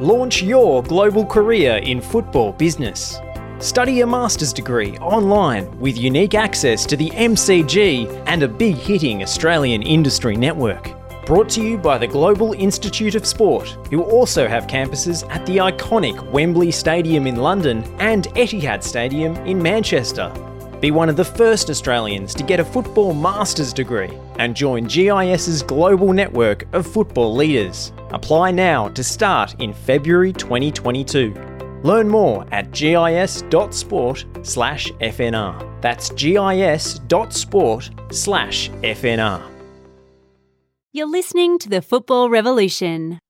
Launch your global career in football business. Study a master's degree online with unique access to the MCG and a big hitting Australian industry network. Brought to you by the Global Institute of Sport, who also have campuses at the iconic Wembley Stadium in London and Etihad Stadium in Manchester. Be one of the first Australians to get a football master's degree and join GIS's global network of football leaders. Apply now to start in February 2022. Learn more at gis.sport/fnr. That's gis.sport/fnr. You're listening to the Football Revolution.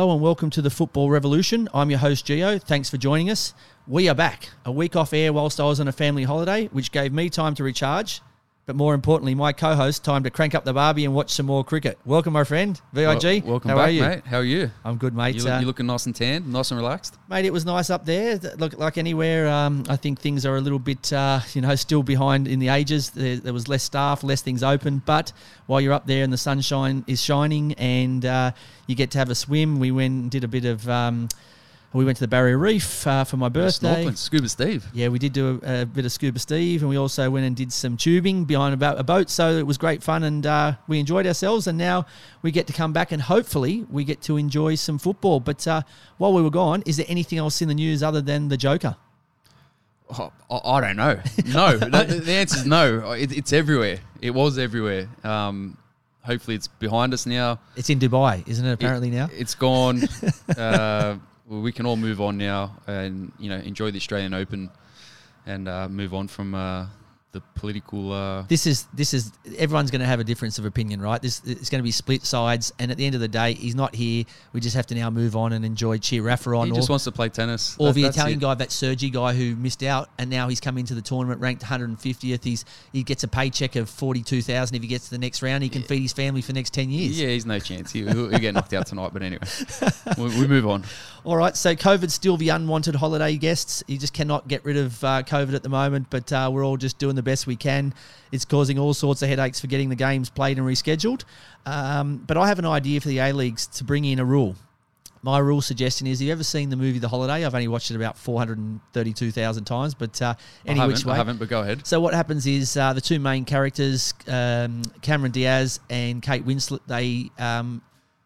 Hello and welcome to the Football Revolution. I'm your host, Geo. Thanks for joining us. We are back. A week off air whilst I was on a family holiday, which gave me time to recharge, but more importantly, my co host time to crank up the barbie and watch some more cricket. Welcome, my friend, VIG. Well, welcome How back, are you? mate. How are you? I'm good, mate. You look, Uh, you're looking nice and tanned, nice and relaxed. Mate, it was nice up there. Th- Look, like anywhere, um, I think things are a little bit, uh, you know, still behind in the ages. There, there was less staff, less things open. But while you're up there and the sunshine is shining and uh, you get to have a swim, we went and did a bit of. Um, we went to the Barrier Reef uh, for my birthday. Snorkeling, scuba Steve. Yeah, we did do a, a bit of scuba Steve, and we also went and did some tubing behind a, a boat. So it was great fun, and uh, we enjoyed ourselves. And now we get to come back, and hopefully we get to enjoy some football. But uh, while we were gone, is there anything else in the news other than the Joker? Oh, I, I don't know. No, the, the answer is no. It, it's everywhere. It was everywhere. Um, hopefully, it's behind us now. It's in Dubai, isn't it? Apparently It- now. it's gone. we can all move on now, and you know, enjoy the Australian Open, and uh, move on from uh, the political. Uh, This is this is everyone's going to have a difference of opinion, right? This it's going to be split sides, and at the end of the day, he's not here. We just have to now move on and enjoy cheer Rafa on. he or- just wants to play tennis. Or That- the Italian it. guy, that Sergi guy who missed out, and now he's come into the tournament ranked 150th. He's he gets a paycheck of 42,000 if he gets to the next round. He can feed his family for the next 10 years. Yeah, he's no chance. He, he'll, he'll get knocked out tonight. But anyway, we, we move on. All right, so COVID's still the unwanted holiday guests. You just cannot get rid of uh, COVID at the moment, but uh, we're all just doing the best we can. It's causing all sorts of headaches for getting the games played and rescheduled. Um, but I have an idea for the A Leagues to bring in a rule. My rule suggestion is: Have you ever seen the movie The Holiday? I've only watched it about four hundred and thirty-two thousand times, but uh, any which way. I haven't, but go ahead. So what happens is uh, the two main characters, um, Cameron Diaz and Kate Winslet, they um,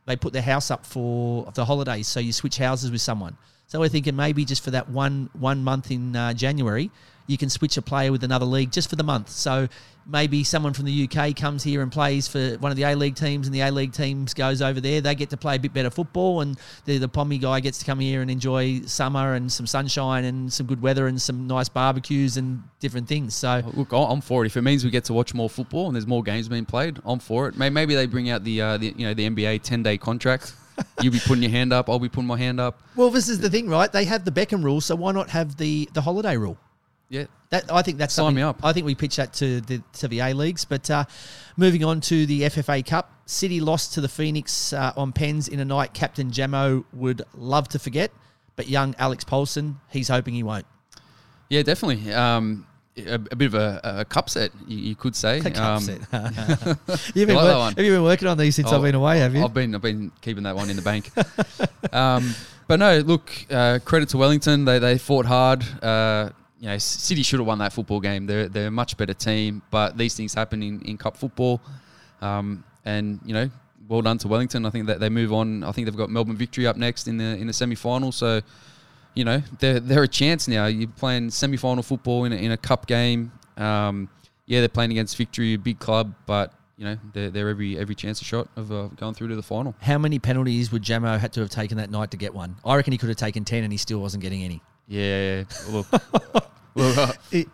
they put their house up for the holidays. So you switch houses with someone. So we're thinking maybe just for that one one month in uh, January, you can switch a player with another league just for the month. So maybe someone from the UK comes here and plays for one of the A League teams, and the A League teams goes over there. They get to play a bit better football, and the the Pommy guy gets to come here and enjoy summer and some sunshine and some good weather and some nice barbecues and different things. So. Look, I- I'm for it. If it means we get to watch more football and there's more games being played, I'm for it. Maybe they bring out the, uh, the you know the NBA 10 day contract. You'll be putting your hand up. I'll be putting my hand up. Well, this is the thing, right? They have the Beckham rule, so why not have the the holiday rule? Yeah. That I think that's Sign me up. I think we pitch that to the to the A leagues. But uh, moving on to the FFA Cup, City lost to the Phoenix uh, on pens in a night Captain Jamo would love to forget, but young Alex Paulsen, he's hoping he won't. Yeah, definitely. Um, a, a bit of a, a cup set, you, you could say. The cup Um, set. You've been like wor- that one. have you been working on these since I've Oh, been away? Have you? I've been I've been keeping that one in the bank. um, but no, look, uh, credit to Wellington. They they fought hard. Uh, you know, City should have won that football game. They're they're a much better team, but these things happen in, in cup football. Um, and you know, well done to Wellington. I think that they move on. I think they've got Melbourne Victory up next in the in the semi final. So, you know, they're they're a chance now. You're playing semi final football in a, in a cup game. Um, yeah, they're playing against Victory, a big club, but you know, they're, they're every every chance a shot of uh, going through to the final. How many penalties would Jamo had to have taken that night to get one? I reckon he could have taken ten, and he still wasn't getting any. Yeah, look, look uh, t-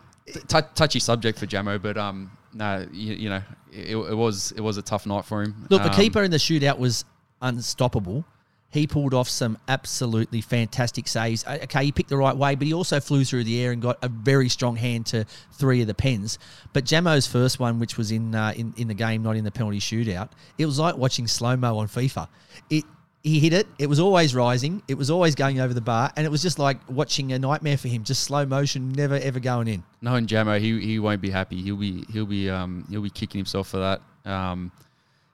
touchy subject for Jamo, but um, no, you, you know, it, it was it was a tough night for him. Look, the Um, keeper in the shootout was unstoppable. he pulled off some absolutely fantastic saves. Okay, he picked the right way, but he also flew through the air and got a very strong hand to three of the pens. But Jamo's first one, which was in uh, in in the game, not in the penalty shootout, it was like watching slow mo on FIFA. It he hit it. It was always rising. It was always going over the bar, and it was just like watching a nightmare for him. Just slow motion, never ever going in. Knowing Jamo, he he won't be happy. He'll be he'll be um he'll be kicking himself for that. Um,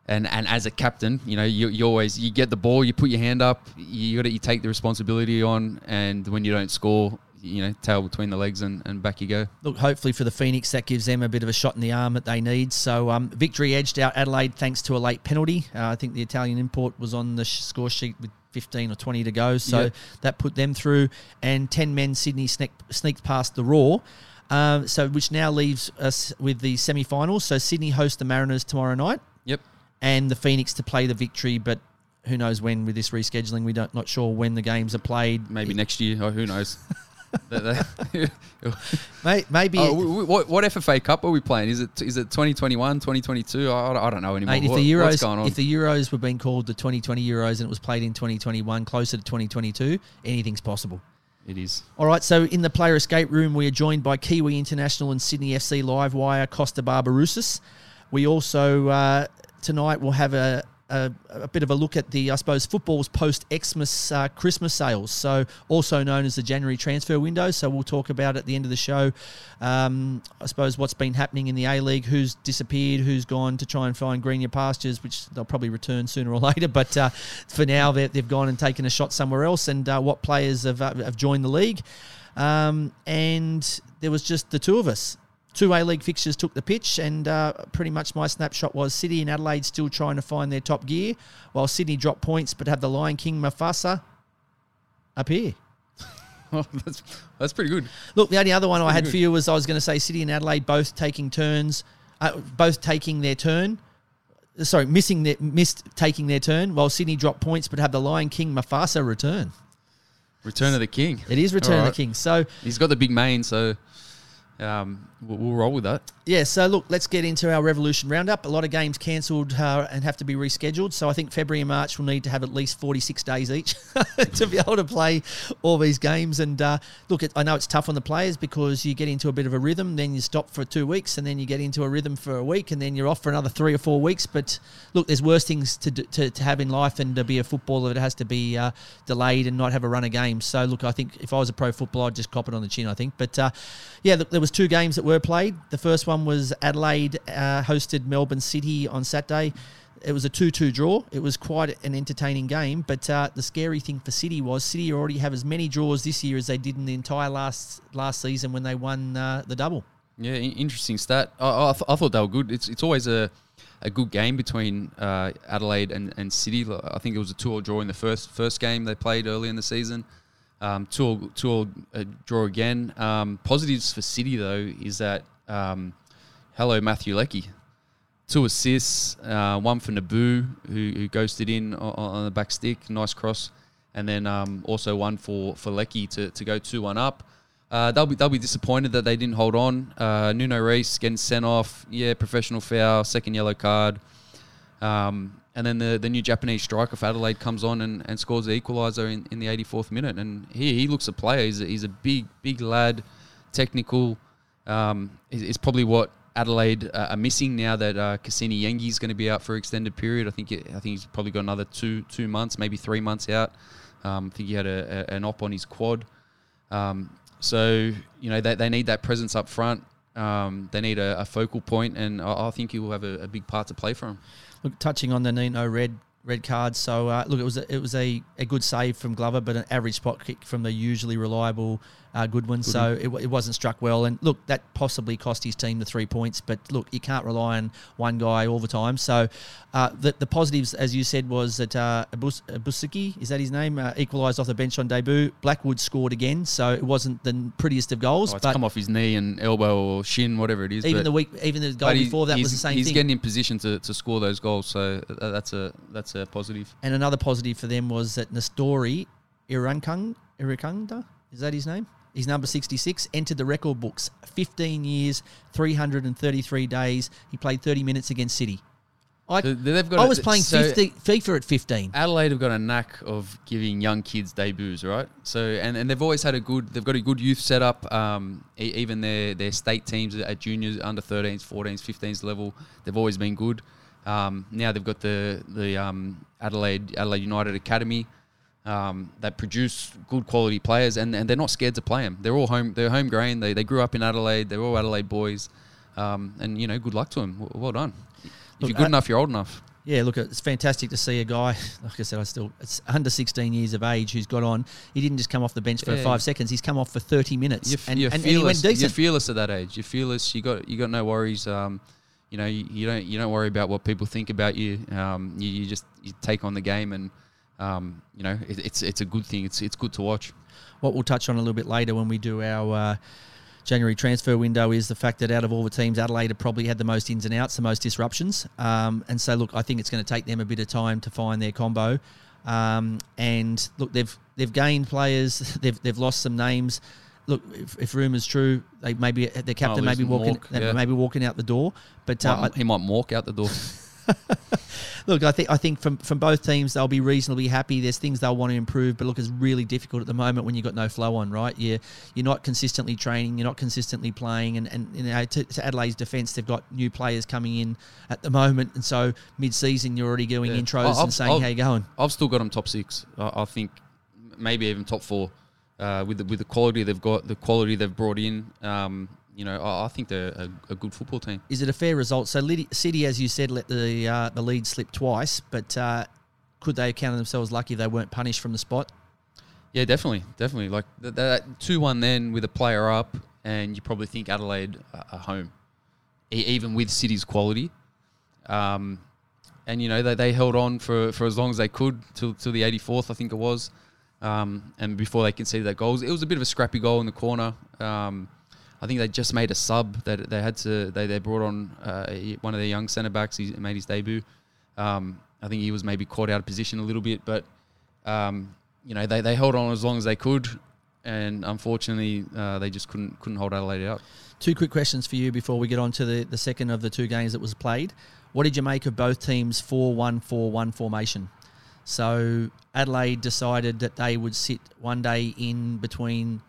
and and as a captain, you know, you, you always you get the ball, you put your hand up, you got you take the responsibility on, and when you don't score, you know, tail between the legs and, and back you go. Look, hopefully for the Phoenix, that gives them a bit of a shot in the arm that they need. So, um, victory edged out Adelaide thanks to a late penalty. Uh, I think the Italian import was on the sh- score sheet with 15 or 20 to go. So Yeah. that put them through. And 10 men, Sydney sneak, sneaked past the Roar. Um, so, which now leaves us with the semi finals. So, Sydney host the Mariners tomorrow night Yep. and the Phoenix to play the victory, but who knows when with this rescheduling? We don't not sure when the games are played. Maybe next year, or who knows. That- that- May- maybe oh, what, what FFA Cup are we playing? Is it is it 2021, 2022? I, I don't know anymore. Mate, if What- the what's Euros, going on? if the Euros were being called the 2020 Euros and it was played in 2021, closer to 2022, anything's possible. it is. All right, so in the player escape room, we are joined by Kiwi International and Sydney FC Livewire Costa Barbarouses. We also uh, tonight will have a, a, a bit of a look at the, I suppose, football's post Xmas uh, Christmas sales, so also known as the January transfer window. So we'll talk about at the end of the show, um, I suppose, what's been happening in the A League, who's disappeared, who's gone to try and find greener pastures, which they'll probably return sooner or later. But uh, for now, they've, gone and taken a shot somewhere else, and uh, what players have, uh, have joined the league. Um, and there was just the two of us. Two A League fixtures took the pitch, and uh, pretty much my snapshot was City and Adelaide still trying to find their top gear, while Sydney dropped points but have the Lion King Mufasa up here. Oh, that's that's pretty good. Look, the only other one I had good. for you was I was going to say City and Adelaide both taking turns, uh, both taking their turn. Sorry, missing their, missed taking their turn, while Sydney dropped points but have the Lion King Mufasa return. Return of the King. It is Return of the King. So He's got the big mane, so um, we'll, we'll roll with that. Yeah, so look, let's get into our Revolution Roundup. A lot of games cancelled uh, and have to be rescheduled. So I think February and March will need to have at least 46 days each to be able to play all these games. And uh, look, I know it's tough on the players because you get into a bit of a rhythm, then you stop for two weeks, and then you get into a rhythm for a week, and then you're off for another three or four weeks. But look, there's worse things to, do, to, to have in life than to be a footballer that has to be uh, delayed and not have a run of games. So look, I think if I was a pro footballer, I'd just cop it on the chin, I think. But uh, yeah, look, there was two games that were played. The first one was Adelaide uh, hosted Melbourne City on Saturday. It was a 2-2 draw. It was quite an entertaining game, but uh, the scary thing for City was City already have as many draws this year as they did in the entire last last season when they won uh, the double. Yeah, interesting stat. I, I, th- I thought they were good. It's it's always a, a good game between uh, Adelaide and, and City. I think it was a two-all draw in the first first game they played early in the season. Um, two-all, two-all uh, draw again. Um, positives for City though is that um, hello Matthew Leckie, two assists, uh, one for Nabbout who, who ghosted in on, on the back stick, nice cross, and then um, also one for for Leckie to, to go two one up. Uh, they'll be they'll be disappointed that they didn't hold on. Uh, Nuno Reis getting sent off. Yeah, professional foul, second yellow card. Um, and then the, the new Japanese striker for Adelaide comes on and, and scores the equaliser in, in the 84th minute. And he, he looks a player. He's a, he's a big, big lad, technical. Um, is, is probably what Adelaide uh, are missing now that uh, Kusini Yengi is going to be out for an extended period. I think it, I think he's probably got another two two months, maybe three months out. Um, I think he had a, a, an op on his quad. Um, so you know they, they need that presence up front. Um, they need a, a focal point, and I, I think he will have a, a big part to play for him. Look, touching on the Nino red red card. So uh, look, it was a, it was a, a good save from Glover, but an average spot kick from the usually reliable uh, Goodwin. So it, it wasn't struck well, and look, that possibly cost his team the three points. But look, you can't rely on one guy all the time. So uh, the the positives, as you said, was that uh, Abus- Abusiki is that his name? Uh, equalised off the bench on debut. Blackwood scored again, so it wasn't the prettiest of goals, Oh, it's but come off his knee and elbow or shin, whatever it is. even the week, even the goal before that was the same He's thing. getting in position to, to score those goals, so uh, that's a that's a positive. And another positive for them was that Nestori Irankung, Irakunda, is that his name? He's number 66, entered the record books. 15 years, 333 days. He played 30 minutes against City. I, They- they've got I a- was playing so- 50, FIFA at 15. Adelaide have got a knack of giving young kids debuts, right? So and, and they've always had a good they've got a good youth setup. Um, e- even their their state teams at juniors, under 13s, 14s, 15s level, they've always been good. Um, now they've got the the um, Adelaide Adelaide United Academy um, that produce good quality players, and, and they're not scared to play them. They're all home they're home grain. They, they grew up in Adelaide. They're all Adelaide boys, um, and you know good luck to them. W- Well done. If Look, you're good enough, you're old enough. Yeah, look, it's fantastic to see a guy, like I said, I still, it's under 16 years of age who's got on. He didn't just come off the bench for Yeah. five seconds, he's come off for 30 minutes. You're, and, you're and, and fearless. You're fearless at that age. You're fearless. You got you got no worries. Um, you know, you, you don't you don't worry about what people think about you. Um, you, you just you take on the game, and um, you know it, it's it's a good thing. It's it's good to watch. what we'll touch on a little bit later when we do our uh, January transfer window is the fact that out of all the teams, Adelaide have probably had the most ins and outs, the most disruptions. Um, and so, look, I think it's going to take them a bit of time to find their combo. Um, and look, they've they've gained players, they've they've lost some names. Look, if, if rumours true, they maybe their captain may lose be walking, yeah. may be walking out the door. But uh, Might- he might walk out the door. Look, I think I think from from both teams they'll be reasonably happy. There's things they'll want to improve, but look, it's really difficult at the moment when you've got no flow on, right? You you're not consistently training, you're not consistently playing, and and you know to, to Adelaide's defence, they've got new players coming in at the moment, and so mid-season you're already doing Yeah. intros I'll- and saying I'll- how you going. I've still got them top six. I, I think maybe even top four uh, with the, with the quality they've got, the quality they've brought in. Um, you know, I, I think they're a, a good football team. Is it a fair result? So City, as you said, let the uh, the lead slip twice, but uh, could they have counted themselves lucky they weren't punished from the spot? Yeah, definitely, definitely. Like th- that two one then with a player up, and you probably think Adelaide are are home, e- even with City's quality. Um, and you know they, they held on for, for as long as they could till till the 84th, I think it was. Um, and before they conceded that goals, it was a bit of a scrappy goal in the corner. Um, I think they just made a sub. That they had to. They, they brought on uh, one of their young centre backs. He made his debut. Um, I think he was maybe caught out of position a little bit, but um, you know they, they held on as long as they could, and unfortunately uh, they just couldn't couldn't hold Adelaide out. Two quick questions for you before we get on to the, the second of the two games that was played. What did you make of both teams' 4 1 4 1 formation? So Adelaide decided that they would sit one day in between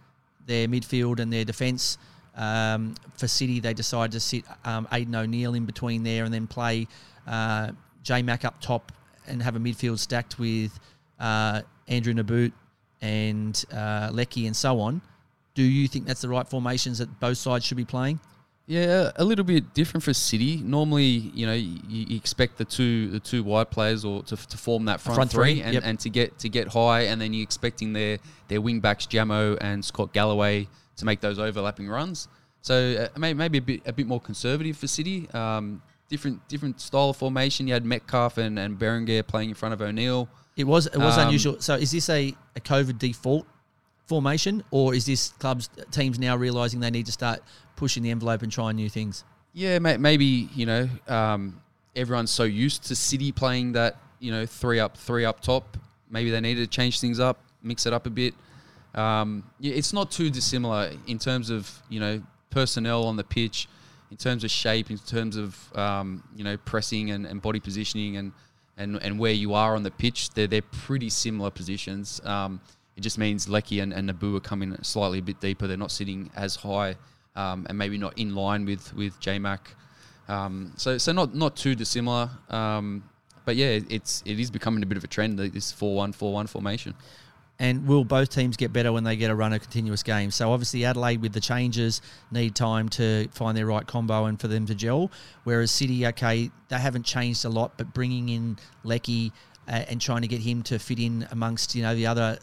their midfield and their defence. Um, for City, they decided to sit um, Aidan O'Neill in between there and then play uh, J Mac up top and have a midfield stacked with uh, Andrew Nabbout and uh, Leckie and so on. Do you think that's the right formations that both sides should be playing? Yeah, a little bit different for City. Normally, you know, you, you expect the two the two wide players or to, to form that front, Front three, three, and, yep. and to get to get high, and then you're expecting their their wing backs Jamo and Scott Galloway to make those overlapping runs. So uh, may- maybe a bit a bit more conservative for City. Um, different different style of formation. You had Metcalfe and, and Berenguer playing in front of O'Neill. It was it was Um, unusual. So is this a, a COVID default formation, or is this clubs teams now realizing they need to start pushing the envelope and trying new things? Yeah, may, maybe you know um, everyone's so used to City playing that you know three up, three up top. Maybe they needed to change things up, mix it up a bit. Um, it's not too dissimilar in terms of you know personnel on the pitch, in terms of shape, in terms of um, you know pressing and, and body positioning and, and and where you are on the pitch. They're they're pretty similar positions. Um, it just means Leckie and, and Nabbout are coming slightly a bit deeper. They're not sitting as high um, and maybe not in line with with JMac. Um, so so not not too dissimilar. Um, but yeah, it's it is becoming a bit of a trend. This four one four one formation. And will both teams get better when they get a run of continuous games? So obviously Adelaide with the changes need time to find their right combo and for them to gel. Whereas City, okay, they haven't changed a lot, but bringing in Leckie uh, and trying to get him to fit in amongst you know the other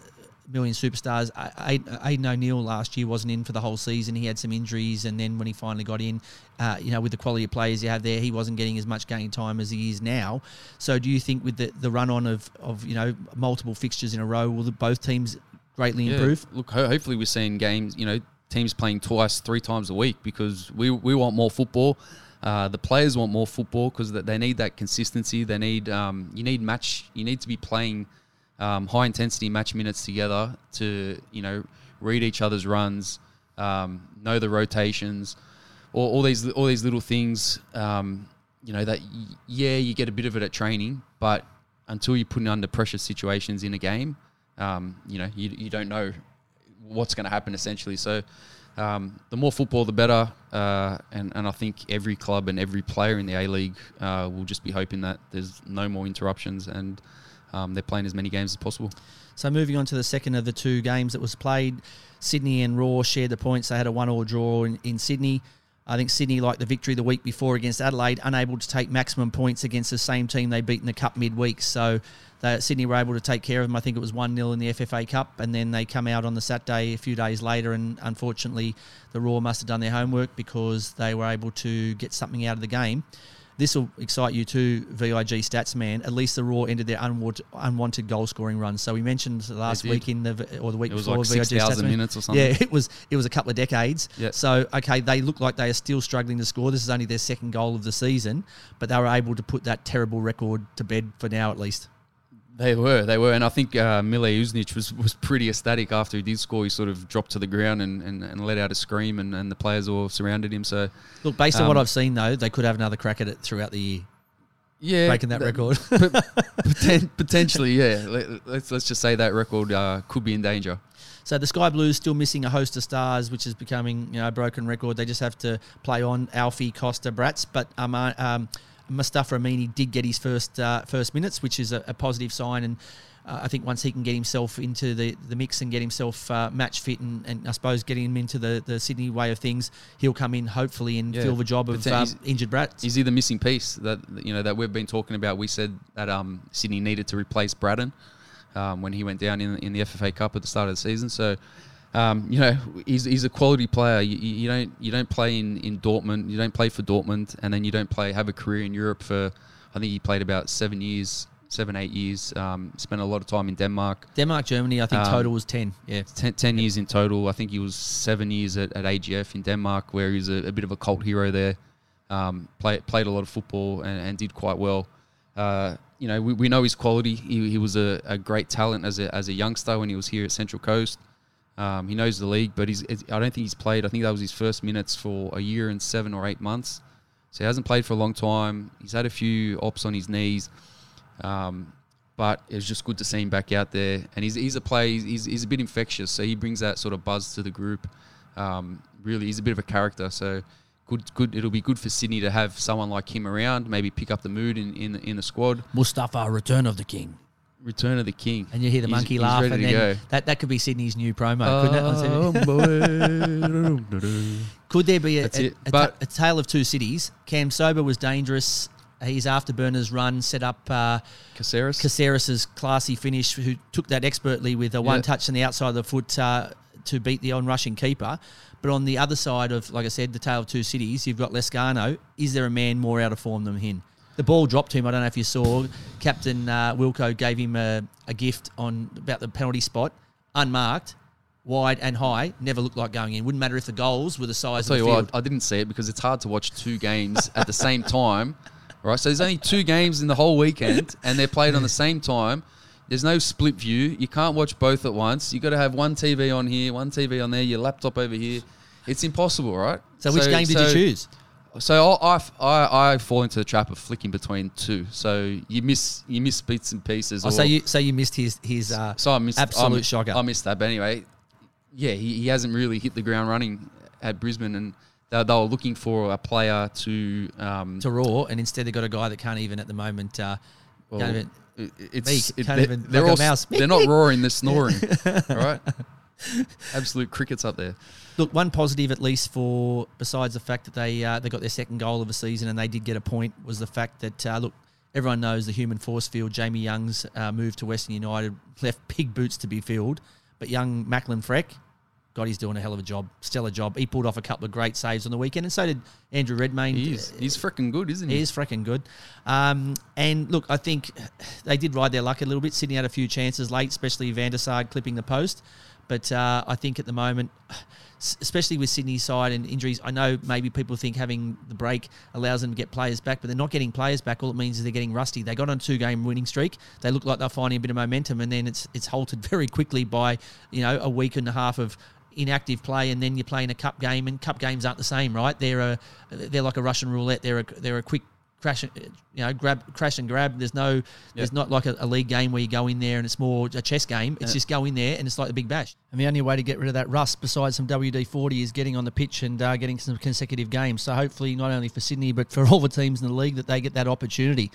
million superstars. A- A- O'Neill last year wasn't in for the whole season. He had some injuries, and then when he finally got in, uh, you know, with the quality of players you have there, he wasn't getting as much game time as he is now. So, do you think with the, the run on of, of you know multiple fixtures in a row, will the, both teams greatly Yeah, improve? Look, ho- hopefully we're seeing games. You know, teams playing twice, three times a week because we we want more football. Uh, the players want more football because they need that consistency. They need um, you need match. You need to be playing um, high intensity match minutes together to you know read each other's runs, um, know the rotations, all, all these all these little things. Um, you know that yeah, you get a bit of it at training, but until you're putting under pressure situations in a game, um, you know, you, you don't know what's going to happen essentially. So um, the more football, the better. Uh, and, and I think every club and every player in the A League uh, will just be hoping that there's no more interruptions and um, they're playing as many games as possible. So moving on to the second of the two games that was played, Sydney and Roar shared the points. They had a one-all draw in, in Sydney. I think Sydney, liked the victory the week before against Adelaide, unable to take maximum points against the same team they beat in the Cup midweek. So they, Sydney were able to take care of them. I think it was 1 0 in the FFA Cup. And then they come out on the Saturday a few days later. And unfortunately, the Roar must have done their homework because they were able to get something out of the game. This will excite you too, VIG stats man. At least the Roar ended their unwanted, unwanted goal scoring run. So we mentioned last week in the or the week It was before like VIG 6,000 Statsman. minutes or something. Yeah, it was it was a couple of decades. Yeah. So okay, they look like they are still struggling to score. This is only their second goal of the season, but they were able to put that terrible record to bed for now at least. They were, they were, and I think uh, Mile Uznic was, was pretty ecstatic after he did score. He sort of dropped to the ground and, and, and let out a scream, and, and the players all surrounded him. So Look, based on what Um, I've seen though, they could have another crack at it throughout the year, yeah, breaking that th- record. poten- potentially, yeah. Let, let's let's just say that record uh, could be in danger. So the Sky Blues still missing a host of stars, which is becoming you know a broken record. They just have to play on Alfie Costa Bratz, but um, um, Mustafa Amini did get his first uh, first minutes, which is a, a positive sign. And uh, I think once he can get himself into the, the mix and get himself uh, match fit, and, and I suppose getting him into the, the Sydney way of things, he'll come in hopefully and Yeah. fill the job of he's- injured Bratz. Is he the missing piece that you know that we've been talking about? We said that um, Sydney needed to replace Brattan um, when he went down in in the FFA Cup at the start of the season. So. Um, you know, he's, he's a quality player. You, you don't you don't play in, in Dortmund. You don't play for Dortmund, and then you don't play have a career in Europe for. I think he played about seven years, seven eight years. Um, spent a lot of time in Denmark. Denmark, Germany, I think Um, total was ten. Yeah, 10, 10 years in total. I think he was seven years at, at AGF in Denmark, where he was a, a bit of a cult hero there. Um, play, played a lot of football and, and did quite well. Uh, you know, we, we know his quality. He, he was a, a great talent as a, as a youngster when he was here at Central Coast. Um, he knows the league, but he's, I don't think he's played. I think that was his first minutes for a year and seven or eight months. So he hasn't played for a long time. He's had a few ops on his knees. Um, but it was just good to see him back out there. And he's, he's a player, he's, he's a bit infectious, so he brings that sort of buzz to the group. Um, really, he's a bit of a character. So good, good. It'll be good for Sydney to have someone like him around, maybe pick up the mood in, in, in the squad. Mustafa, Return of the King. Return of the King. And you hear the He's- monkey he's laugh, ready and to then go. that, that could be Sydney's new promo, couldn't it? Could there be a, That's a, it. a, But- a tale of two cities? Kamsoba was dangerous. His afterburners run set up uh, Caceres? Caceres' classy finish, who took that expertly with a one Yeah. touch on the outside of the foot uh, to beat the on-rushing keeper. But on the other side of, like I said, the tale of two cities, you've got Lescano. Is there a man more out of form than him? The ball dropped to him. I don't know if you saw. Captain uh, Wilco gave him a, a gift on about the penalty spot, unmarked, wide and high. Never looked like going in. Wouldn't matter if the goals were the size I'll tell of you the field. what, I didn't see it because it's hard to watch two games at the same time. Right, so there's only two games in the whole weekend, and they're played on the same time. There's no split view. You can't watch both at once. You got to have one TV on here, one TV on there, your laptop over here. It's impossible, right? so, which game did so- you choose? So I, I, I fall into the trap of flicking between two. So you miss you miss bits and pieces. Oh, so you so you missed his his uh, so I missed absolute I, shocker. I missed that, but anyway, yeah, he, he hasn't really hit the ground running at Brisbane, and they, they were looking for a player to. Um, to Roar, and instead they got a guy that can't even at the moment. Uh, well, can't even, it's it, can't they're, even they're like a all, mouse. they're not roaring, they're snoring. all right, absolute crickets up there. look, one positive at least for besides the fact that they uh, they got their second goal of the season and they did get a point was the fact that uh, look. Everyone knows the human force field. Jamie Young's uh, move to Western United left big boots to be filled, but young Macklin Freke, God, he's doing a hell of a job, stellar job. He pulled off a couple of great saves on the weekend, and so did Andrew Redmayne. He's he's freaking good, isn't he? He is freaking good. Um, and look, I think they did ride their luck a little bit. Sydney had a few chances late, especially Van der Sar clipping the post. But uh, I think at the moment, especially with Sydney's side and injuries, I know maybe people think having the break allows them to get players back, but they're not getting players back. All it means is they're getting rusty. They got on a two-game winning streak. They look like they're finding a bit of momentum, and then it's it's halted very quickly by you know a week and a half of inactive play, and then you're playing a cup game, and cup games aren't the same, right? They're a they're like a Russian roulette. They're a they're a quick crash, you know, grab, crash and grab. There's no, there's not like a, a league game where you go in there and it's more a chess game. It's just go in there and it's like the big bash. And the only way to get rid of that rust, besides some WD forty, is getting on the pitch and uh, getting some consecutive games. So hopefully, not only for Sydney but for all the teams in the league, that they get that opportunity.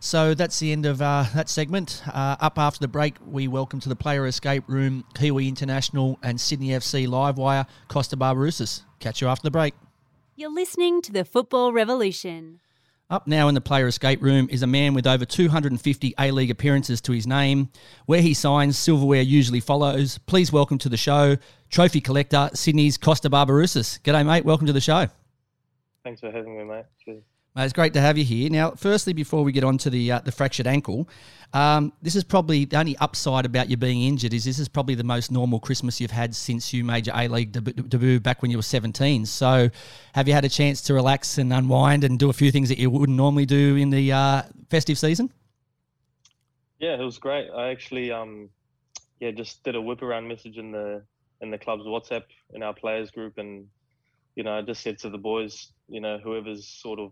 So that's the end of uh, that segment. Uh, up after the break, we welcome to the player escape room Kiwi International and Sydney FC Livewire Costa Barbarouses. Catch you after the break. You're listening to the Football Revolution. Up now in the player escape room is a man with over 250 A League appearances to his name. Where he signs, silverware usually follows. Please welcome to the show, trophy collector, Sydney's Costa Barbarouses. G'day, mate. Welcome to the show. Thanks for having me, mate. Cheers. Mate, it's great to have you here. Now, firstly, before we get on to the uh, the fractured ankle, um, this is probably the only upside about you being injured is this is probably the most normal Christmas you've had since you made your A League debut, back when you were 17. So, have you had a chance to relax and unwind and do a few things that you wouldn't normally do in the uh, festive season? Yeah, it was great. I actually, um, yeah, just did a whip around message in the in the club's WhatsApp in our players group, and you know, I just said to the boys, you know, whoever's sort of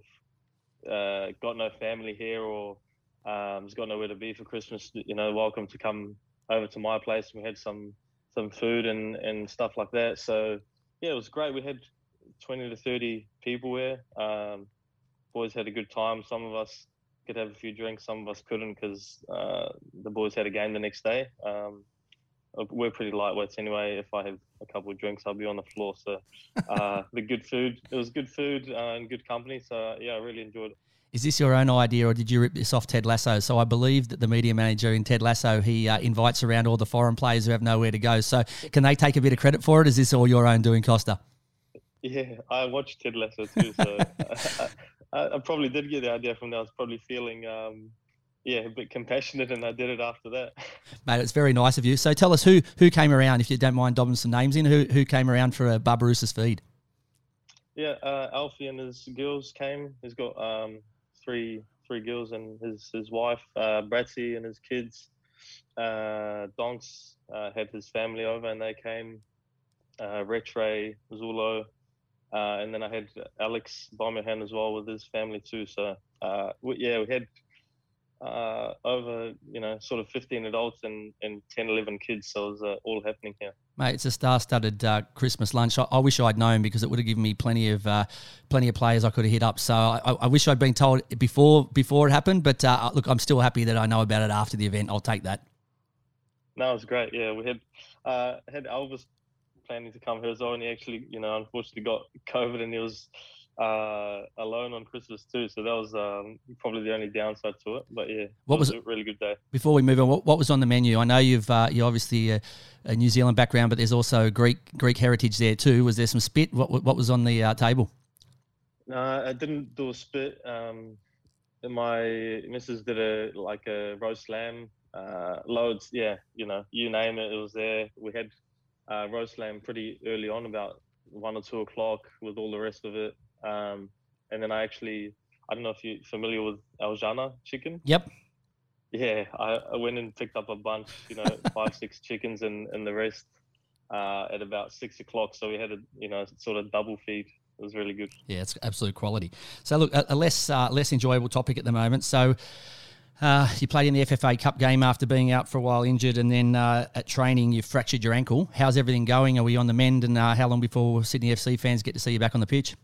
uh, got no family here or um, has got nowhere to be for Christmas, you know, welcome to come over to my place. We had some some food and and stuff like that. So yeah, it was great. We had 20 to 30 people there. Um, boys had a good time. Some of us could have a few drinks. Some of us couldn't because uh, the boys had a game the next day. Um, we're pretty lightweights anyway. If I have a couple of drinks, I'll be on the floor. So uh, the good food, it was good food uh, and good company. So yeah, I really enjoyed it. Is this your own idea, or did you rip this off Ted Lasso? So I believe that the media manager in Ted Lasso he uh, invites around all the foreign players who have nowhere to go. So can they take a bit of credit for it? Is this all your own doing, Costa? Yeah, I watched Ted Lasso too, so I, I, probably did get the idea from that. I was probably feeling um, yeah, a bit compassionate, and I did it after that. Mate, it's very nice of you. So tell us who who came around, if you don't mind dobbing some names in. Who who came around for a Barbarouses feed? Yeah, uh, Alfie and his girls came. He's got um, three three girls and his his wife, uh, Bratsy and his kids. Uh, Donks uh, had his family over, and they came. Uh, Retre, Zullo, uh, and then I had Alex Baumjohann as well with his family too. So uh, we, yeah, we had uh, over, you know, sort of 15 adults and, and 10, 11 kids. So it was uh, all happening here. Mate, it's a star-studded uh, Christmas lunch. I, I, wish I'd known because it would have given me plenty of uh, plenty of players I could have hit up. So I, I, wish I'd been told before before it happened. But uh, look, I'm still happy that I know about it after the event. I'll take that. No, it was great. Yeah, we had uh, had Elvis planning to come here as well, and he actually, you know, unfortunately got COVID, and he was uh, alone on Christmas too. So that was um, probably the only downside to it. But yeah, what was, was, a really good day. Before we move on, what, what was on the menu? I know you've uh, you obviously a, a, New Zealand background, but there's also Greek Greek heritage there too. Was there some spit? What what was on the uh, table? No, I didn't do a spit. Um, my missus did a like a roast lamb, uh, loads. Yeah, you know, you name it, it was there. We had uh, roast lamb pretty early on, about one or two o'clock, with all the rest of it. Um, and then I actually, I don't know if you're familiar with El Jannah chicken. Yep. Yeah, I, I went and picked up a bunch, you know, five, six chickens and, and the rest uh, at about six o'clock. So we had a, you know, sort of double feed. It was really good. Yeah, it's absolute quality. So look, a, a less uh, less enjoyable topic at the moment. So uh, you played in the FFA Cup game after being out for a while injured, and then uh, at training you fractured your ankle. How's everything going? Are we on the mend? And uh, how long before Sydney FC fans get to see you back on the pitch?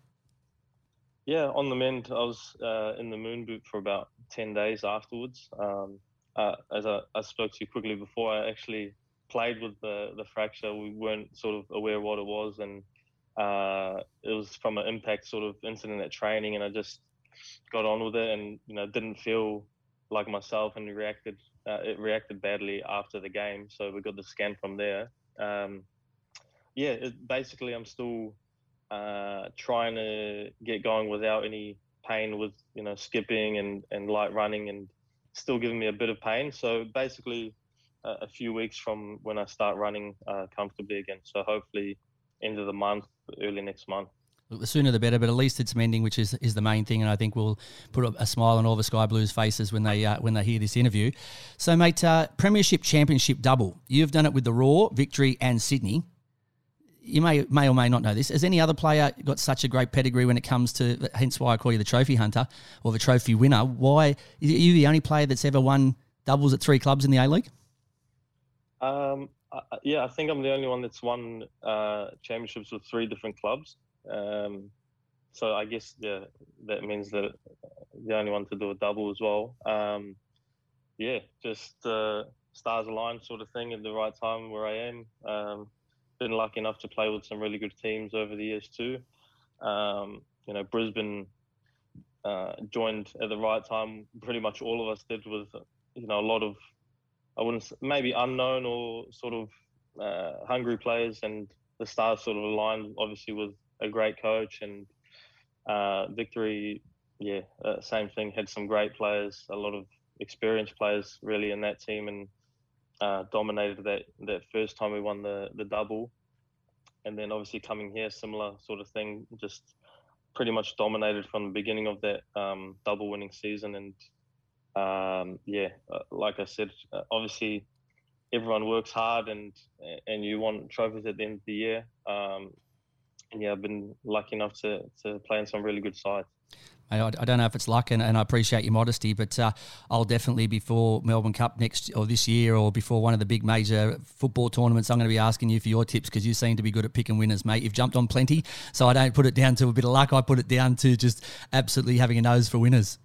Yeah, on the mend. I was uh, in the moon boot for about ten days afterwards. Um, uh, as I, I, spoke to you quickly before, I actually played with the the fracture. We weren't sort of aware what it was, and uh, it was from an impact sort of incident at training, and I just got on with it, and you know didn't feel like myself, and reacted uh, it reacted badly after the game. So we got the scan from there. Um, yeah, it, basically, I'm still uh, trying to get going without any pain with you know skipping and and light running and still giving me a bit of pain. So basically, uh, a few weeks from when I start running uh, comfortably again. So hopefully, end of the month, early next month. the sooner the better, but at least it's mending, which is, is the main thing, and I think we'll put a smile on all the Sky Blues faces when they uh, when they hear this interview. So, mate, uh, Premiership Championship double. You've done it with the Roar, Victory, and Sydney you may may or may not know this. Has any other player got such a great pedigree when it comes to? Hence why I call you the trophy hunter or the trophy winner. Why are you the only player that's ever won doubles at three clubs in the A League? Um, yeah, I think I'm the only one that's won uh, championships with three different clubs. Um, so I guess yeah, that means that the only one to do a double as well. Um, yeah, just uh, stars aligned sort of thing at the right time where I am. Been lucky enough to play with some really good teams over the years too. Um, you know, Brisbane uh, joined at the right time. Pretty much all of us did with you know a lot of I wouldn't maybe unknown or sort of uh, hungry players, and the stars sort of aligned obviously with a great coach and uh, Victory. Yeah, uh, same thing. Had some great players, a lot of experienced players really in that team, and uh, dominated that that first time we won the the double, and then obviously coming here, similar sort of thing, just pretty much dominated from the beginning of that um, double winning season, and um, yeah, uh, like I said, uh, obviously everyone works hard and and you want trophies at the end of the year. Um, and yeah, I've been lucky enough to to play in some really good sides. I, I don't know if it's luck, and, and I appreciate your modesty, but uh, I'll definitely before Melbourne Cup next or this year, or before one of the big major football tournaments, I'm going to be asking you for your tips because you seem to be good at picking winners, mate. You've jumped on plenty, so I don't put it down to a bit of luck. I put it down to just absolutely having a nose for winners.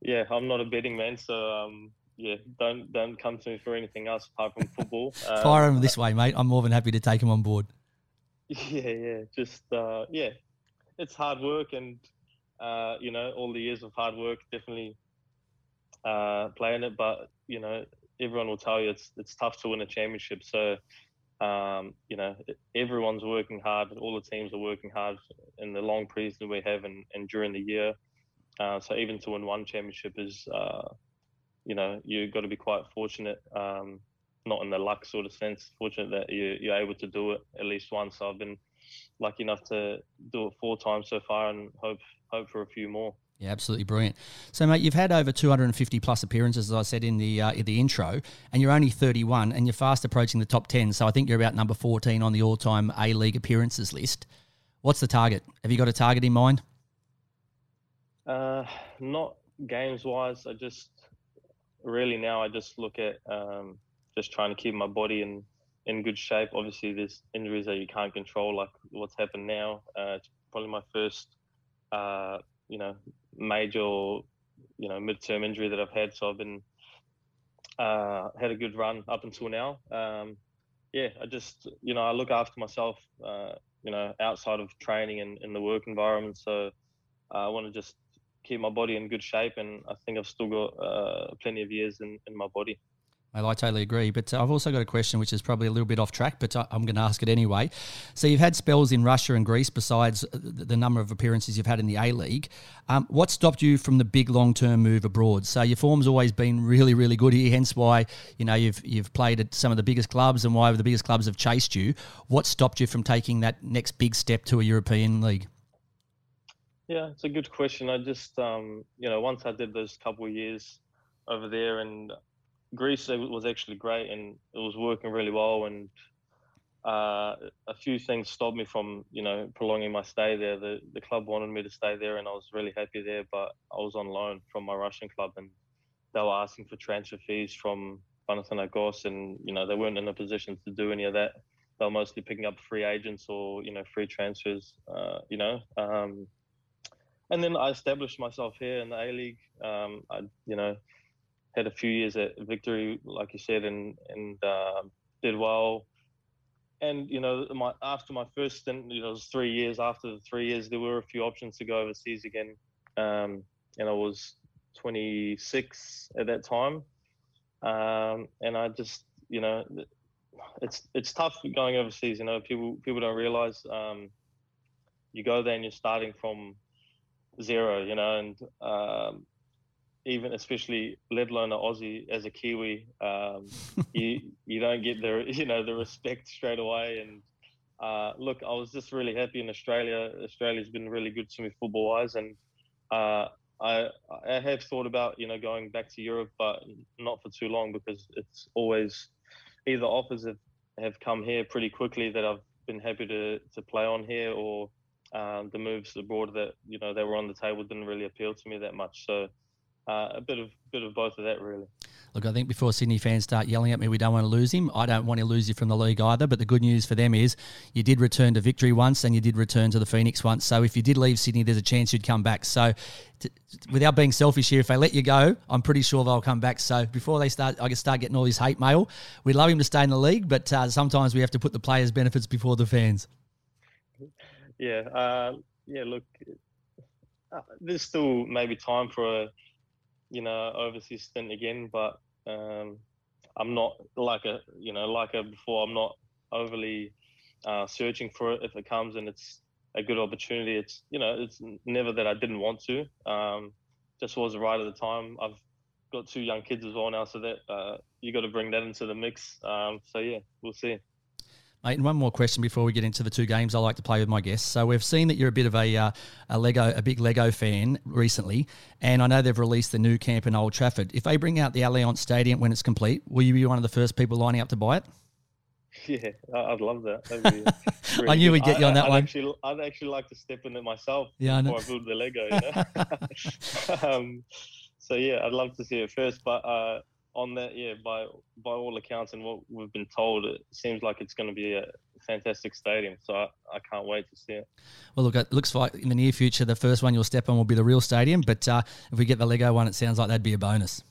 Yeah, I'm not a betting man, so um, yeah, don't don't come to me for anything else apart from football. Um, Fire them this way, mate. I'm more than happy to take them on board. Yeah, yeah, just uh, yeah, it's hard work, and uh, you know, all the years of hard work definitely uh, playing it. But you know, everyone will tell you it's it's tough to win a championship. So um, you know, everyone's working hard. All the teams are working hard in the long preseason we have and, and during the year. Uh, so even to win one championship is, uh, you know, you've got to be quite fortunate, um, not in the luck sort of sense, fortunate that you, you're able to do it at least once. I've been lucky enough to do it four times so far and hope hope for a few more. Yeah, absolutely brilliant. So, mate, you've had over 250 plus appearances, as I said in the uh, in the intro, and you're only 31, and you're fast approaching the top 10. So, I think you're about number 14 on the all-time A League appearances list. What's the target? Have you got a target in mind? Uh, not games wise. I just really now I just look at um, just trying to keep my body in in good shape. Obviously, there's injuries that you can't control, like what's happened now. Uh, it's probably my first, uh, you know, major, you know, midterm injury that I've had. So I've been uh, had a good run up until now. Um, yeah, I just, you know, I look after myself, uh, you know, outside of training and in the work environment. So uh, I want to just keep my body in good shape, and I think I've still got uh, plenty of years in, in my body. I totally agree. But uh, I've also got a question which is probably a little bit off track, but I'm going to ask it anyway. So you've had spells in Russia and Greece besides uh, the number of appearances you've had in the A League. Um, what stopped you from the big long term move abroad? So your form's always been really, really good here, hence why you know you've you've played at some of the biggest clubs and why the biggest clubs have chased you. What stopped you from taking that next big step to a European league? Yeah, it's a good question. I just, um, you know, once I did those couple of years over there, and Greece was actually great, and it was working really well. And uh, a few things stopped me from, you know, prolonging my stay there. The the club wanted me to stay there, and I was really happy there. But I was on loan from my Russian club, and they were asking for transfer fees from Panathinaikos, and you know, they weren't in a position to do any of that. They were mostly picking up free agents or you know free transfers. Uh, you know. Um, and then I established myself here in the A League. Um, I, you know, had a few years at Victory, like you said, and and uh, did well. And you know, my after my first stint, you know, it was three years. After the three years, there were a few options to go overseas again, um, and I was 26 at that time. Um, and I just, you know, it's it's tough going overseas. You know, people people don't realize um, you go there and you're starting from zero, you know, and um, even especially let alone an Aussie as a Kiwi, um, you you don't get the you know the respect straight away. And uh, look, I was just really happy in Australia. Australia's been really good to me football wise, and uh, I I have thought about you know going back to Europe, but not for too long because it's always either offers have have come here pretty quickly that I've been happy to to play on here, or um, the moves abroad that you know that were on the table didn't really appeal to me that much. So uh, a bit of bit of both of that really. Look, I think before Sydney fans start yelling at me, we don't want to lose him. I don't want to lose you from the league either. But the good news for them is you did return to victory once and you did return to the Phoenix once. So if you did leave Sydney, there's a chance you'd come back. So t- without being selfish here, if they let you go, I'm pretty sure they'll come back. So before they start, I can start getting all this hate mail. We'd love him to stay in the league, but uh, sometimes we have to put the players' benefits before the fans. Yeah, uh, yeah. Look, uh, there's still maybe time for a you know overseas stint again, but um, I'm not like a you know like a before. I'm not overly uh, searching for it. If it comes and it's a good opportunity, it's you know it's never that I didn't want to. Um, just was right at the time. I've got two young kids as well now, so that uh, you got to bring that into the mix. Um, so yeah, we'll see. Mate, and one more question before we get into the two games I like to play with my guests. So we've seen that you're a bit of a, uh, a Lego, a big Lego fan recently, and I know they've released the new Camp Nou Old Trafford. If they bring out the Allianz Stadium when it's complete, will you be one of the first people lining up to buy it? Yeah, I'd love that. Really I knew we'd get you on that I'd one. Actually, I'd actually like to step in it myself Yeah, I before I build the Lego. You know? um, so yeah, I'd love to see it first. But uh, on that, yeah, by by all accounts and what we've been told, it seems like it's going to be a fantastic stadium. So I, I can't wait to see it. Well, look, it looks like in the near future, the first one you'll step on will be the real stadium. But uh, if we get the Lego one, it sounds like that'd be a bonus.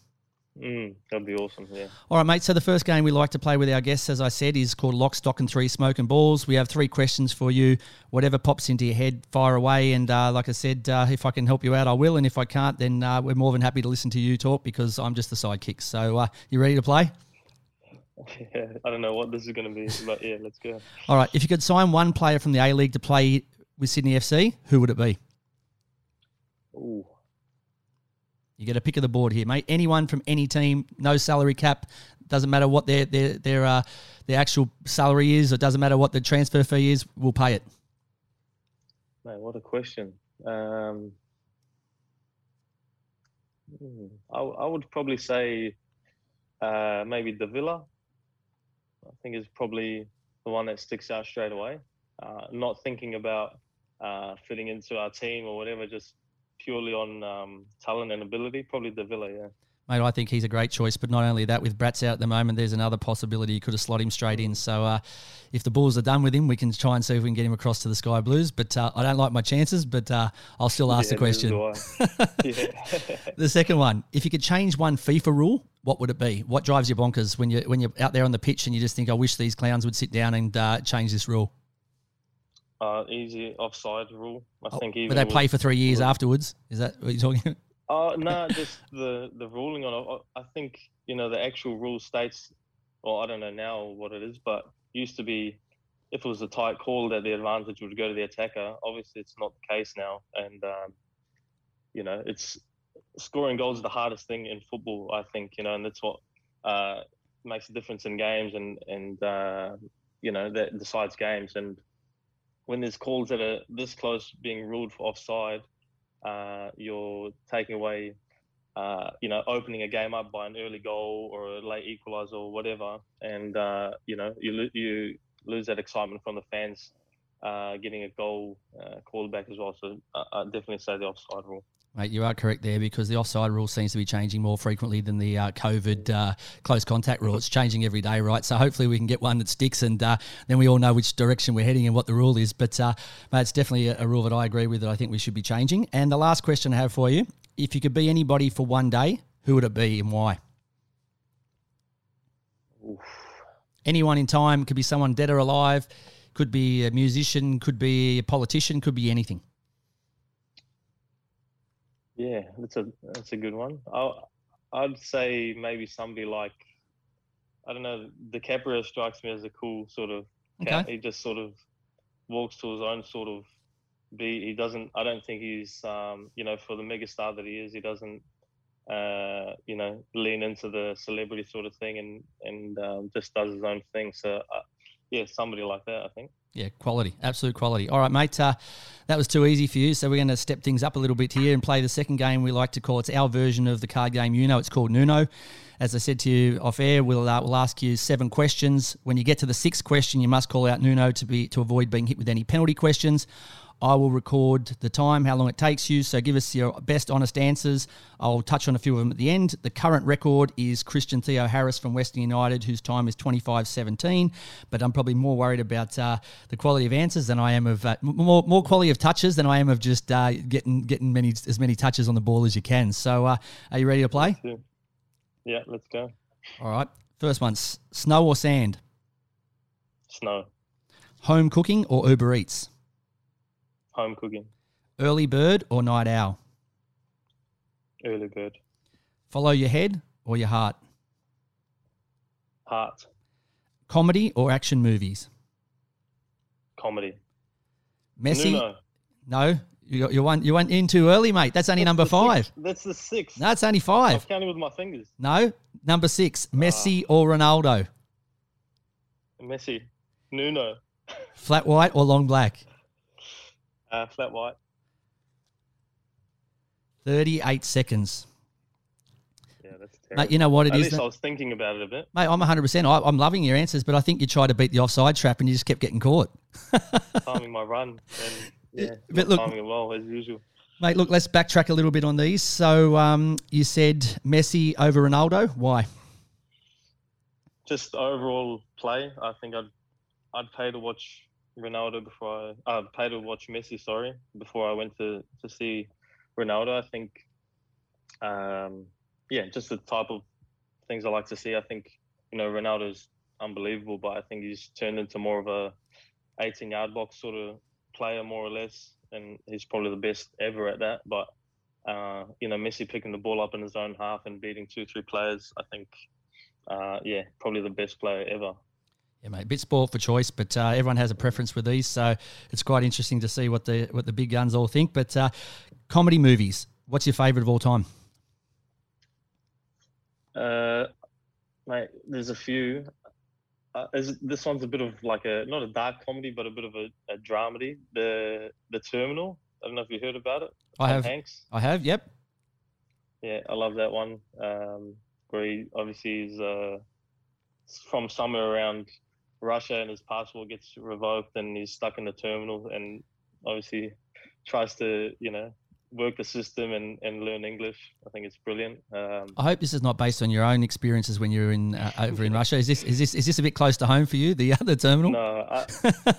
Mm, that'd be awesome. Yeah. All right, mate. So the first game we like to play with our guests, as I said, is called Lock, Stock, and Three Smoking Balls. We have three questions for you. Whatever pops into your head, fire away. And uh, like I said, uh, if I can help you out, I will. And if I can't, then uh, we're more than happy to listen to you talk because I'm just the sidekick. So uh, you ready to play? yeah. I don't know what this is going to be, but yeah, let's go. All right. If you could sign one player from the A League to play with Sydney FC, who would it be? Ooh. You get a pick of the board here, mate. Anyone from any team, no salary cap. Doesn't matter what their their their uh, their actual salary is, or doesn't matter what the transfer fee is. We'll pay it. Man, what a question. Um, hmm, I, I would probably say uh, maybe Davila. I think is probably the one that sticks out straight away. Uh, not thinking about uh, fitting into our team or whatever, just purely on um, talent and ability. Probably Davila, yeah. Mate, I think he's a great choice. But not only that, with Bratz out at the moment, there's another possibility you could have slot him straight in. So uh, if the Bulls are done with him, we can try and see if we can get him across to the Sky Blues. But uh, I don't like my chances, but uh, I'll still ask Yeah, the question. do I. yeah. The second one, if you could change one FIFA rule, what would it be? What drives you bonkers when you when you're out there on the pitch and you just think, I wish these clowns would sit down and uh, change this rule? Uh, easy offside rule. I Oh, think even but they play for three years afterwards. Is that what you're talking? about? Uh, no, just the the ruling on it. I think you know the actual rule states, or I don't know now what it is, but used to be if it was a tight call that the advantage would go to the attacker. Obviously, it's not the case now, and um, you know it's scoring goals is the hardest thing in football. I think you know, and that's what uh, makes a difference in games, and and uh, you know that decides games. And when there's calls that are this close being ruled for offside uh, you're taking away, uh, you know, opening a game up by an early goal or a late equaliser or whatever, and uh, you know, you lo- you lose that excitement from the fans uh, getting a goal uh, called back as well. So I I definitely say the offside rule. Mate, you are correct there because the offside rule seems to be changing more frequently than the uh, COVID uh, close contact rule. It's changing every day, right? So hopefully we can get one that sticks, and uh, then we all know which direction we're heading and what the rule is. But uh, mate, it's definitely a, a rule that I agree with that I think we should be changing. And the last question I have for you: If you could be anybody for one day, who would it be and why? Oof. Anyone in time could be someone dead or alive, could be a musician, could be a politician, could be anything. Yeah, that's a that's a good one. I I'd say maybe somebody like I don't know. The DiCaprio strikes me as a cool sort of cat. Okay. He just sort of walks to his own sort of beat. He doesn't. I don't think he's um, you know for the megastar that he is. He doesn't uh, you know lean into the celebrity sort of thing and and um, just does his own thing. So yeah, somebody like that. I think. Yeah, quality, absolute quality. All right, mate. Uh, that was too easy for you, so we're going to step things up a little bit here and play the second game. We like to call it's our version of the card game. You know, it's called Nuno. As I said to you off air, we'll uh, we'll ask you seven questions. When you get to the sixth question, you must call out Nuno to be to avoid being hit with any penalty questions. I will record the time, how long it takes you. So give us your best honest answers. I'll touch on a few of them at the end. The current record is Christian Theoharous from Western United, whose time is 25.17. But I'm probably more worried about uh, the quality of answers than I am of uh, more more quality of touches than I am of just uh, getting getting many as many touches on the ball as you can. So uh, are you ready to play? Yeah, let's go. All right. First one: snow or sand? Snow. Home cooking or Uber Eats? Home cooking. Early bird or night owl? Early bird. Follow your head or your heart? Heart. Comedy or action movies? Comedy. Messi? Nuno. No, you you went you went in too early, mate. That's only That's number five. sixth- That's the sixth. No, it's only I'm five. counting with my fingers. No, number six. Ah. Messi or Ronaldo? Messi. Nuno. Flat white or long black? Uh, flat white. Thirty-eight seconds, Yeah, that's terrible. mate. You know what it At is, least? I was thinking about it a bit. Mate, I'm 100. percent I'm loving your answers, but I think you tried to beat the offside trap and you just kept getting caught. Timing my run. And yeah, But look- timing it well as usual. Mate, look, let's backtrack a little bit on these. So um, you said Messi over Ronaldo. Why? Just overall play. I think I'd I'd pay to watch Ronaldo before I uh, pay to watch Messi. Sorry, before I went to to see Ronaldo. I think, um, yeah, just the type of things I like to see. I think you know Ronaldo's unbelievable, but I think he's turned into more of a 18 yard box sort of player, more or less, and he's probably the best ever at that. But uh, you know, Messi picking the ball up in his own half and beating two, three players. I think, uh, yeah, probably the best player ever. Yeah, mate, bit spoiled for choice, but uh, everyone has a preference with these, so it's quite interesting to see what the what the big guns all think. But uh, comedy movies, what's your favourite of all time? Uh, mate, there's a few. Uh, is, this one's a bit of like a not a dark comedy, but a bit of a, a dramedy. The the Terminal. I don't know if you heard about it. I Tom have, Hanks. I have, yep. Yeah, I love that one. Um, where he obviously is uh, from somewhere around Russia and his passport gets revoked and he's stuck in the terminal and obviously tries to, you know, work the system and, and learn English. I think it's brilliant. Um, I hope this is not based on your own experiences when you were in uh, over in Russia. Is this is this is this a bit close to home for you? The other terminal? no, I,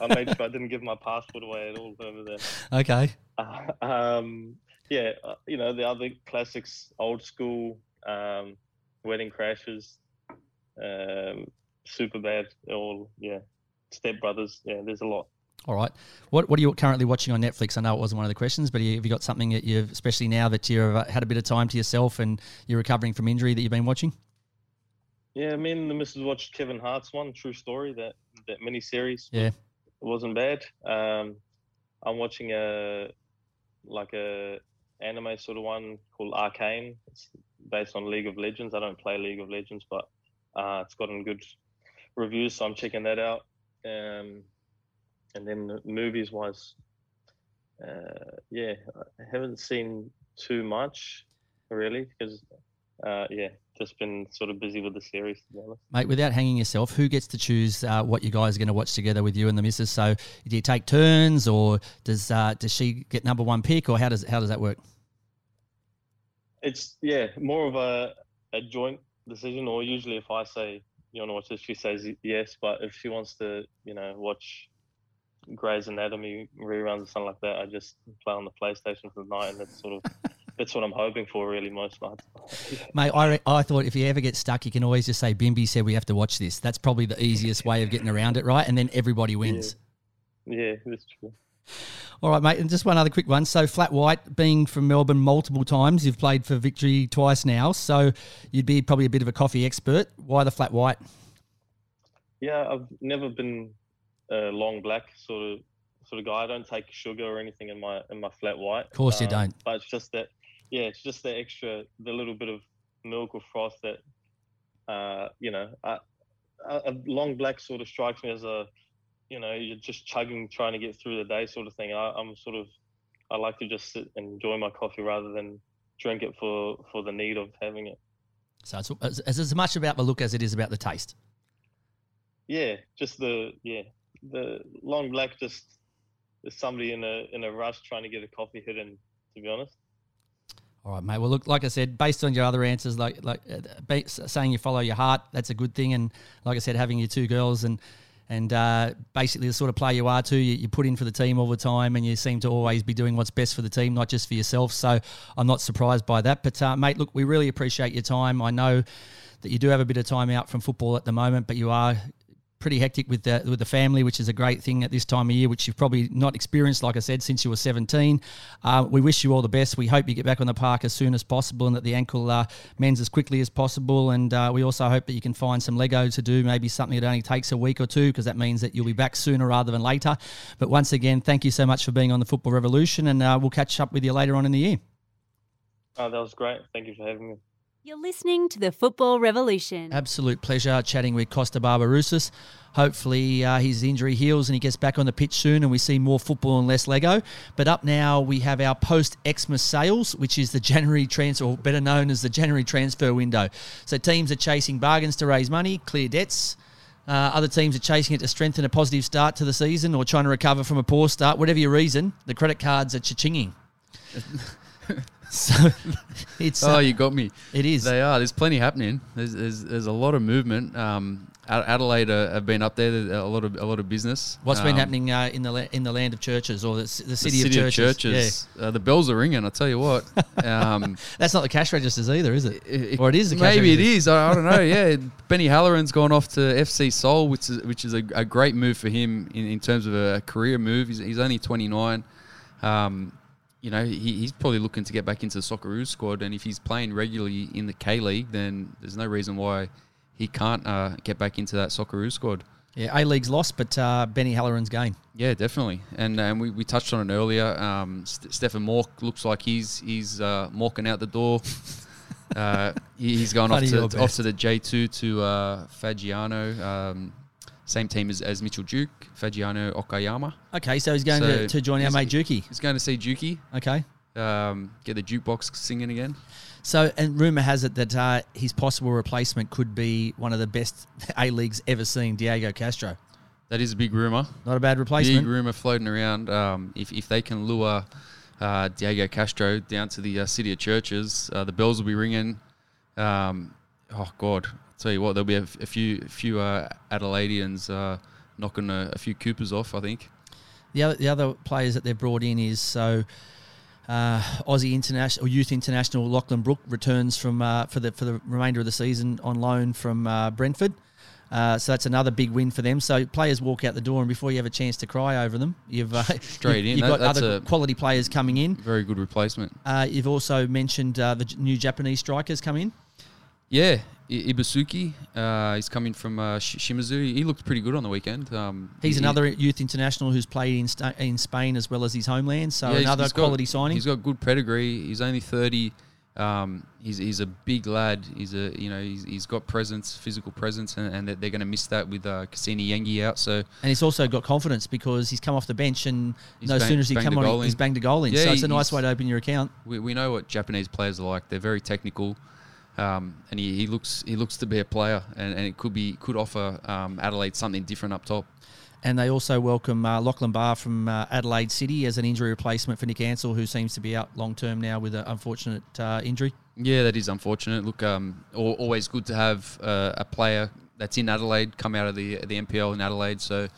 I made sure I didn't give my passport away at all over there. Okay. Uh, um, yeah, uh, you know the other classics, old school, um, wedding crashes, um, super bad, all yeah, Step Brothers. Yeah, there's a lot. All right. What what are you currently watching on Netflix? I know it wasn't one of the questions, but have you got something that you've, especially now that you've uh, had a bit of time to yourself and you're recovering from injury, that you've been watching? Yeah, me and the missus watched Kevin Hart's one, True Story, that that mini series. Yeah. It wasn't bad. Um, I'm watching a like a anime sort of one called Arcane. It's based on League of Legends. I don't play League of Legends, but uh, it's gotten good reviews, so I'm checking that out. Um, and then movies wise, uh, yeah, I haven't seen too much really because uh, yeah, just been sort of busy with the series to be honest. Mate, without hanging yourself, who gets to choose uh, what you guys are going to watch together with you and the missus? So, do you take turns, or does uh, does she get number one pick, or how does how does that work? It's yeah, more of a a joint decision. Or usually, if I say you want to watch this, she says yes. But if she wants to, you know, watch Grey's Anatomy reruns or something like that, I just play on the PlayStation for the night, and that's sort of that's what I'm hoping for really most nights. Mate, I, I thought if you ever get stuck, you can always just say, Bimby said we have to watch this. That's probably the easiest way of getting around it, right? And then everybody wins. yeah, that's true. All right, mate. And just one other quick one. So, Flat White, being from Melbourne multiple times, you've played for Victory twice now. So, you'd be probably a bit of a coffee expert. Why the Flat White? Yeah, I've never been a long black sort of sort of guy. I don't take sugar or anything in my in my flat white. Of course you Um, don't. But it's just that, yeah, it's just the extra, the little bit of milk or froth that, uh, you know, I a, a long black sort of strikes me as a, you know, you're just chugging, trying to get through the day sort of thing. I, I'm sort of, I like to just sit and enjoy my coffee rather than drink it for for the need of having it. So it's, it's, as much about the look as it is about the taste. Yeah, just the yeah the long black just is somebody in a in a rush trying to get a coffee hit in. To be honest. All right, mate. Well, look, like I said, based on your other answers, like like uh, be, saying you follow your heart, that's a good thing. And like I said, having your two girls and and uh, basically the sort of player you are too, you, you, put in for the team all the time, and you seem to always be doing what's best for the team, not just for yourself. So I'm not surprised by that. But uh, mate, look, we really appreciate your time. I know that you do have a bit of time out from football at the moment, but you are pretty hectic with the with the family, which is a great thing at this time of year, which you've probably not experienced, like I said, since you were 17. Uh, we wish you all the best. We hope you get back on the park as soon as possible and that the ankle uh, mends as quickly as possible. And uh, we also hope that you can find some Lego to do, maybe something that only takes a week or two, because that means that you'll be back sooner rather than later. But once again, thank you so much for being on the Football Revolution, and uh, we'll catch up with you later on in the year. Oh, that was great. Thank you for having me. You're listening to the Football Revolution. Absolute pleasure chatting with Costa Barbarouses. Hopefully, uh, his injury heals and he gets back on the pitch soon and we see more football and less Lego. But up now, we have our post Xmas sales, which is the January transfer, or better known as the January transfer window. So teams are chasing bargains to raise money, clear debts. Uh, other teams are chasing it to strengthen a positive start to the season or trying to recover from a poor start. Whatever your reason, the credit cards are cha-chinging. So it's oh, uh, you got me. It is. They are. There's plenty happening. There's there's, there's a lot of movement. Um, Adelaide uh, have been up there. There's a lot of a lot of business. What's um, been happening uh, in the la- in the land of churches or the, the city, the city of churches? Of churches. Yeah. Uh, the bells are ringing. I tell you what. Um, That's not the cash registers either, is it? it or it is. maybe registers. it is. I, I, don't know. Yeah, Benny Halloran's gone off to FC Seoul, which is which is a, a great move for him in, in terms of a career move. He's, he's only 29. Um, you know, he, he's probably looking to get back into the Socceroos squad, and if he's playing regularly in the K League, then there's no reason why he can't uh, get back into that Socceroos squad. Yeah, A League's lost, but uh, Benny Halloran's gain. Yeah, definitely, and um, we, we touched on it earlier. Um, St- Stefan Mauk looks like he's he's uh, walking out the door. uh, he, he's going off to, off to the J two to uh, Fagiano. Um, same team as, as Mitchell Duke, Fagiano Okayama. Okay, so he's going so to, to join our mate Juki. He's going to see Juki. Okay. Um, get the jukebox singing again. So, and rumor has it that uh, his possible replacement could be one of the best A League's ever seen, Diego Castro. That is a big rumor. Not a bad replacement. Big rumor floating around. Um, if, if they can lure uh, Diego Castro down to the uh, city of churches, uh, the bells will be ringing. Um, oh God, tell you what, there'll be a, a few few uh, Adelaideans uh, knocking a, a, few Coopers off. I think. The other the other players that they've brought in is so. Uh, Aussie international or youth international Lachlan Brook returns from uh, for the for the remainder of the season on loan from uh, Brentford. Uh, so that's another big win for them. So players walk out the door, and before you have a chance to cry over them, you've uh, straight you've, in. You've got other quality players coming in. Very good replacement. Uh, you've also mentioned the new Japanese strikers come in. Yeah, Ibusuki. Uh, he's coming from uh, Shimizu. He looked pretty good on the weekend. Um, he's he, another youth international who's played in St- in Spain as well as his homeland. So yeah, another he's quality got, signing. He's got good pedigree. He's only thirty. Um, he's, he's a big lad. He's a you know he's, he's got presence, physical presence, and, and they're going to miss that with uh, Kusini Yengi out. So and he's also got confidence because he's come off the bench and no bang, sooner as he come on, he's banged a goal in. Yeah, so it's a nice way to open your account. We, we know what Japanese players are like. They're very technical. Um, and he, he looks he looks to be a player, and, and it could be could offer um, Adelaide something different up top. And they also welcome uh, Lachlan Barr from uh, Adelaide City as an injury replacement for Nick Ansell, who seems to be out long term now with an unfortunate uh, injury. Yeah, that is unfortunate. Look, um, always good to have uh, a player that's in Adelaide come out of the the NPL in Adelaide. So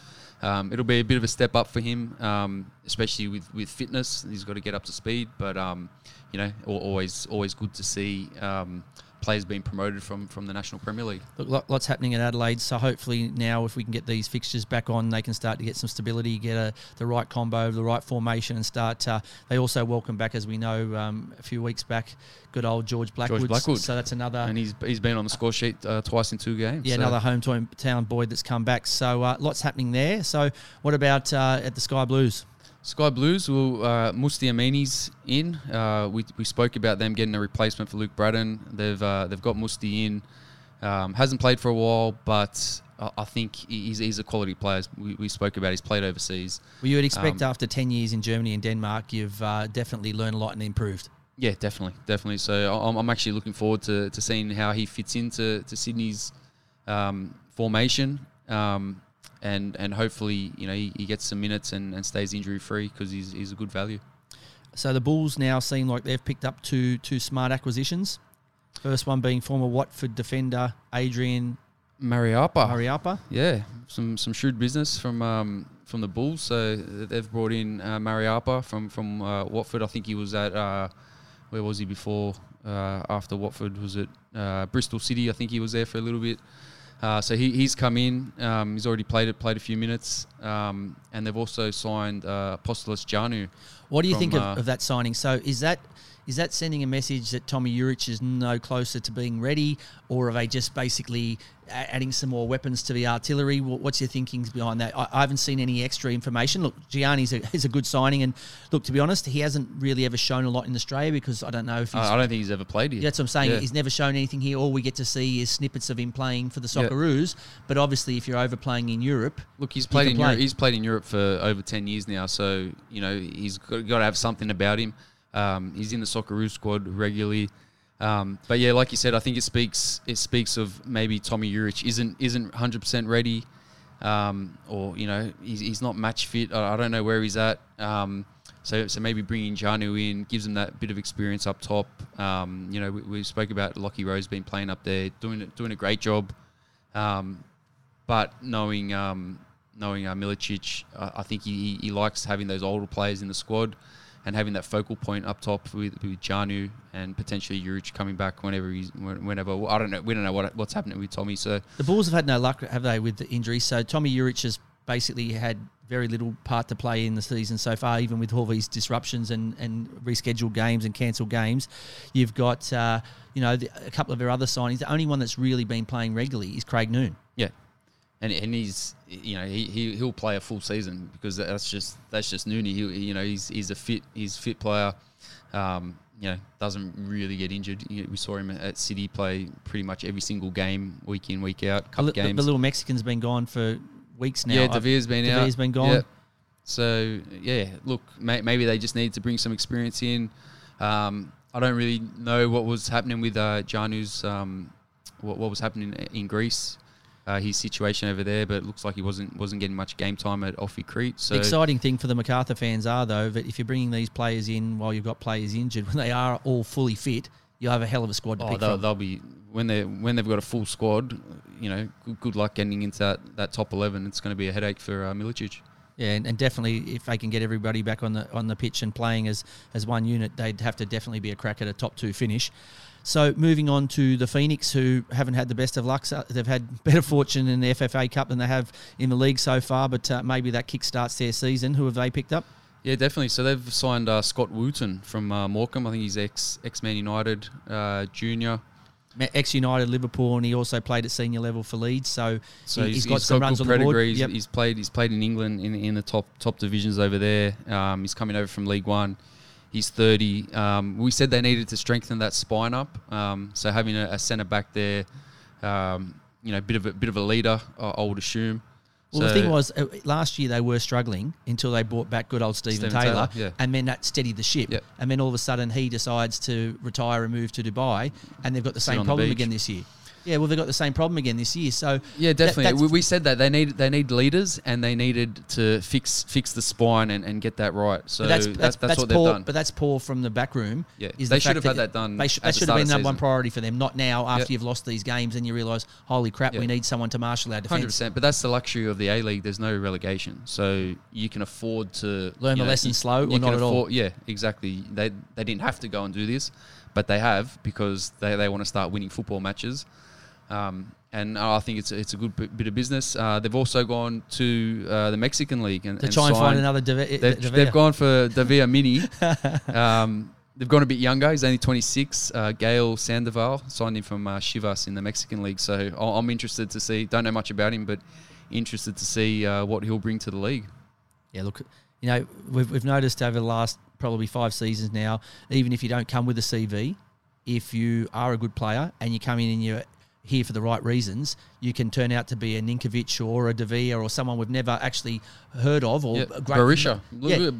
um, it'll be a bit of a step up for him, um, especially with, with fitness. He's got to get up to speed, but um, you know, always always good to see um, players being promoted from from the National Premier League. Look, lots happening in Adelaide. So hopefully now, if we can get these fixtures back on, they can start to get some stability, get a, the right combo, the right formation, and start. Uh, they also welcome back, as we know, um, a few weeks back, good old George Blackwood. George Blackwood. So that's another, and he's he's been on the score sheet uh, twice in two games. Yeah, so. another hometown boy that's come back. So uh, lots happening there. So what about uh, at the Sky Blues? Sky Blues, well, uh, Musti Amini's in. Uh, we, we spoke about them getting a replacement for Luke Brattan. They've uh, they've got Musti in. Um, hasn't played for a while, but I, I think he's, he's a quality player. We, we spoke about he's played overseas. Well, you would expect Um, after 10 years in Germany and Denmark, you've uh, definitely learned a lot and improved. Yeah, definitely, definitely. So I'm, I'm actually looking forward to, to seeing how he fits into to Sydney's um, formation, um, and and hopefully you know he, he gets some minutes and, and stays injury free because he's, he's a good value. So the Bulls now seem like they've picked up two two smart acquisitions. First one being former Watford defender Adrian Mariappa, Mariappa. yeah, some some shrewd business from um, from the Bulls. So they've brought in uh, Mariappa from from uh, Watford. I think he was at uh, where was he before? Uh, after Watford, was it uh, Bristol City? I think he was there for a little bit. Uh, so he, he's come in. Um, he's already played it, played a few minutes, um, and they've also signed uh, Apostolos Giannou. What do you from, think of, uh, of that signing? So is that is that sending a message that Tomi Juric is no closer to being ready, or are they just basically adding some more weapons to the artillery? What's your thinking behind that? I, I haven't seen any extra information. Look, Gianni's a, is a good signing, and look, to be honest, he hasn't really ever shown a lot in Australia because I don't know if he's. I don't think he's ever played here. that's what I'm saying. Yeah. He's never shown anything here. All we get to see is snippets of him playing for the Socceroos. But obviously, if you're overplaying in Europe, Look, he's played in play. Europe. He's played in Europe for over ten years now, so you know he's got, got to have something about him. Um, he's in the Socceroo squad regularly, um, but yeah, like you said, I think it speaks it speaks of maybe Tomi Juric isn't isn't hundred percent ready, um, or you know he's, he's not match fit. I, I don't know where he's at. Um, so, so maybe bringing Giannou in gives him that bit of experience up top. Um, you know, we, we spoke about Lockie Rose being playing up there, doing doing a great job. Um, but knowing um, knowing uh, Milicic, uh, I think he, he likes having those older players in the squad and having that focal point up top with, with Giannou and potentially Juric coming back whenever he's when- whenever I don't know we don't know what what's happening with Tommy. So The Bulls have had no luck, have they, with the injuries? So Tomi Juric has basically had very little part to play in the season so far, even with all these disruptions and, and rescheduled games and cancelled games. You've got, uh, you know, the, a couple of their other signings. The only one that's really been playing regularly is Craig Noone. yeah, and and he's you know he, he he'll play a full season because that's just that's just Nooney. He, you know he's he's a fit he's a fit player. Um, you know doesn't really get injured. You know, we saw him at City play pretty much every single game, week in week out, The, couple the, games. the little Mexican's been gone for weeks now. yeah, I've- Devere's been out. Devere's been gone. Yeah. So yeah, look, may, maybe they just need to bring some experience in. Um, I don't really know what was happening with uh, Giannou's um, what, what was happening in Greece, uh, his situation over there, but it looks like he wasn't wasn't getting much game time at OFI Crete. So The exciting thing for the Macarthur fans are though that if you're bringing these players in while you've got players injured, when they are all fully fit, you'll have a hell of a squad to oh, pick they'll, from. they'll be when they when they've got a full squad. You know, good, good luck getting into that, that top eleven. It's going to be a headache for uh, Milicic. Yeah, and, and definitely if they can get everybody back on the on the pitch and playing as as one unit, they'd have to definitely be a crack at a top two finish. So moving on to the Phoenix, who haven't had the best of luck. They've had better fortune in the FFA Cup than they have in the league so far, but uh, maybe that kickstarts their season. Who have they picked up? Yeah, definitely. So they've signed uh, Scott Wootton from uh, Morecambe. I think he's ex ex Man United uh, junior. Ex United, Liverpool, and he also played at senior level for Leeds. So, So he, he's, has got some runs good on the board. He's, Yep. he's played. He's played in England in, in the top top divisions over there. Um, he's coming over from League One. He's thirty. Um, we said they needed to strengthen that spine up. Um, so having a, a centre back there, um, you know, bit of a bit of a leader, uh, I would assume. Well, the thing was, uh, last year they were struggling until they brought back good old Stephen, Stephen Taylor, Taylor, yeah. and then that steadied the ship. Yep. And then all of a sudden he decides to retire and move to Dubai, and they've got the Sit same on the problem again this year. Yeah, well, they've got the same problem again this year. So Yeah, definitely. that's- we, we said that they need they need leaders and they needed to fix fix the spine and, and get that right. So but that's that's that's, that's, what poor, they've done. But that's poor from the back room. Yeah. is They the should have had that done They, sh- at that should have been of number one priority for them. Not now after Yep. you've lost these games and you realise, holy crap, we need someone to marshal our defence. Hundred percent. but that's the luxury of the A League. There's no relegation, so you can afford to Learn the lesson you- slow or not can at all. Yeah, exactly. They they didn't have to go and do this, but they have because they, they want to start winning football matches. Um, and I think it's a, it's a good bit bit of business. Uh, they've also gone to uh, the Mexican League and, To and try and find another They've, Devere. they've gone for Davia Mini. um, they've gone a bit younger. He's only 26. Uh, Gael Sandoval signed him from uh, Chivas in the Mexican League. So I- I'm interested to see. Don't know much about him, but interested to see uh, what he'll bring to the league. Yeah, look, you know, we've, we've noticed over the last probably five seasons now, even if you don't come with a CV, if you are a good player and you come in and you're here for the right reasons, you can turn out to be a Ninkovic or a Devere or someone we've never actually heard of or Yeah, great Berisha. Yeah.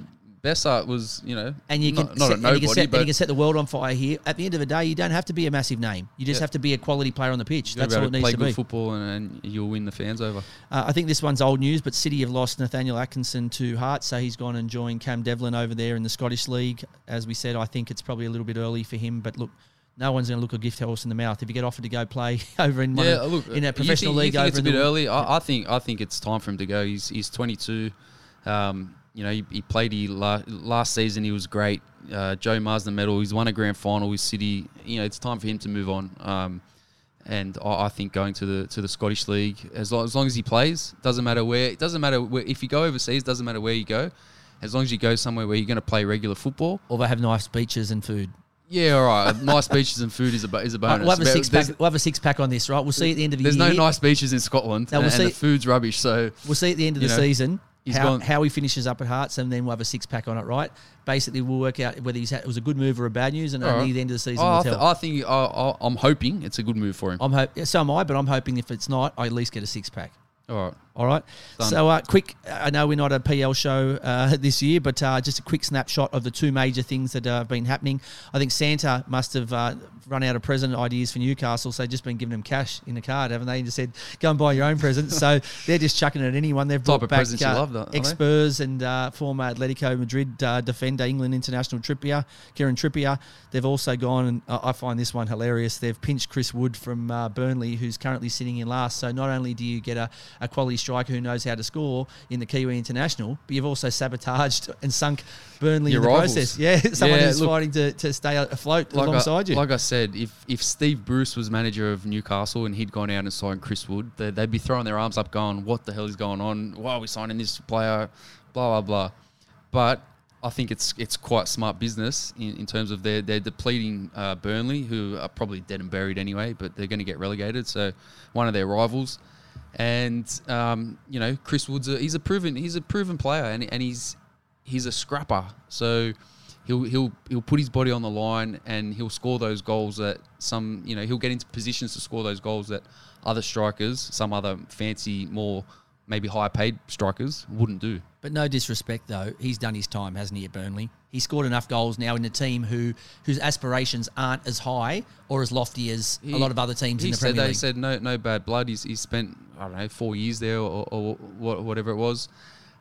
Besart was, you know, and you can not, not set, a and you nobody, can set, but you can set the world on fire here. At the end of the day, you don't have to be a massive name. You just Yeah. have to be a quality player on the pitch. That's all it to needs play to good be. football and, and you'll win the fans over. Uh, I think this one's old news, but City have lost Nathaniel Atkinson to Hearts, so he's gone and joined Cam Devlin over there in the Scottish League. As we said, I think it's probably a little bit early for him, but look, no one's going to look a gift horse in the mouth if you get offered to go play over in yeah, of- look, in a you professional think, league over it's a bit early. I, I think I think it's time for him to go. He's he's 22. Um, you know, he, he played he la- last season. He was great. Uh, Joe Marston medal. He's won a grand final with City. You know, it's time for him to move on. Um, and I, I think going to the to the Scottish League as long, as long as he plays, doesn't matter where. It doesn't matter where. If you go overseas, doesn't matter where you go. As long as you go somewhere where you're going to play regular football. or they have nice beaches and food. Yeah, all right. nice beaches and food is a is a bonus. we'll have a six pack. We'll have a six pack on this, right? We'll see at the end of the There's year. no nice beaches in Scotland, No, we'll and, and the food's rubbish. So We'll see at the end of the know, season how, gone- how he finishes up at Hearts, and then we'll have a six pack on it, right? Basically, we'll work out whether he's had, it was a good move or a bad news, and All only right. the end of the season Oh, I, th- tell. I think I, I, I'm hoping it's a good move for him. I'm hope so am I, but I'm hoping if it's not, I at least get a six pack. All right. All right. Done. So, uh, quick. I know we're not a PL show uh, this year, but uh, just a quick snapshot of the two major things that uh, have been happening. I think Santa must have uh, run out of present ideas for Newcastle, so they've just been giving them cash in the card, haven't they? And just said, "Go and buy your own presents." so they're just chucking it at anyone. They've brought back uh, love, though, aren't ex Spurs and uh, former Atletico Madrid uh, defender, England international Trippier, Kieran Trippier. They've also gone, and I find this one hilarious. They've pinched Chris Wood from uh, Burnley, who's currently sitting in last. So not only do you get a, a quality striker who knows how to score in the Kiwi International, but you've also sabotaged and sunk Burnley Your in the rivals. process. Yeah, someone Yeah, who's look- fighting to, to stay afloat Like alongside I, you. Like I said, if if Steve Bruce was manager of Newcastle and he'd gone out and signed Chris Wood, they, they'd be throwing their arms up, going, "What the hell is going on? Why are we signing this player?" Blah blah blah. But I think it's it's quite smart business in, in terms of they're they're depleting uh, Burnley, who are probably dead and buried anyway, but they're going to get relegated. So one of their rivals, and um, you know Chris Wood's a, he's a proven he's a proven player, and and he's he's a scrapper. So he'll he'll he'll put his body on the line and he'll score those goals that some you know he'll get into positions to score those goals that other strikers, some other fancy more maybe higher paid strikers wouldn't do. But no disrespect, though, he's done his time, hasn't he, at Burnley? He scored enough goals now in a team who whose aspirations aren't as high or as lofty as a lot of other teams He in the Premier they League. said no no bad blood. He's, he's spent I don't know four years there or, or, wha- whatever it was.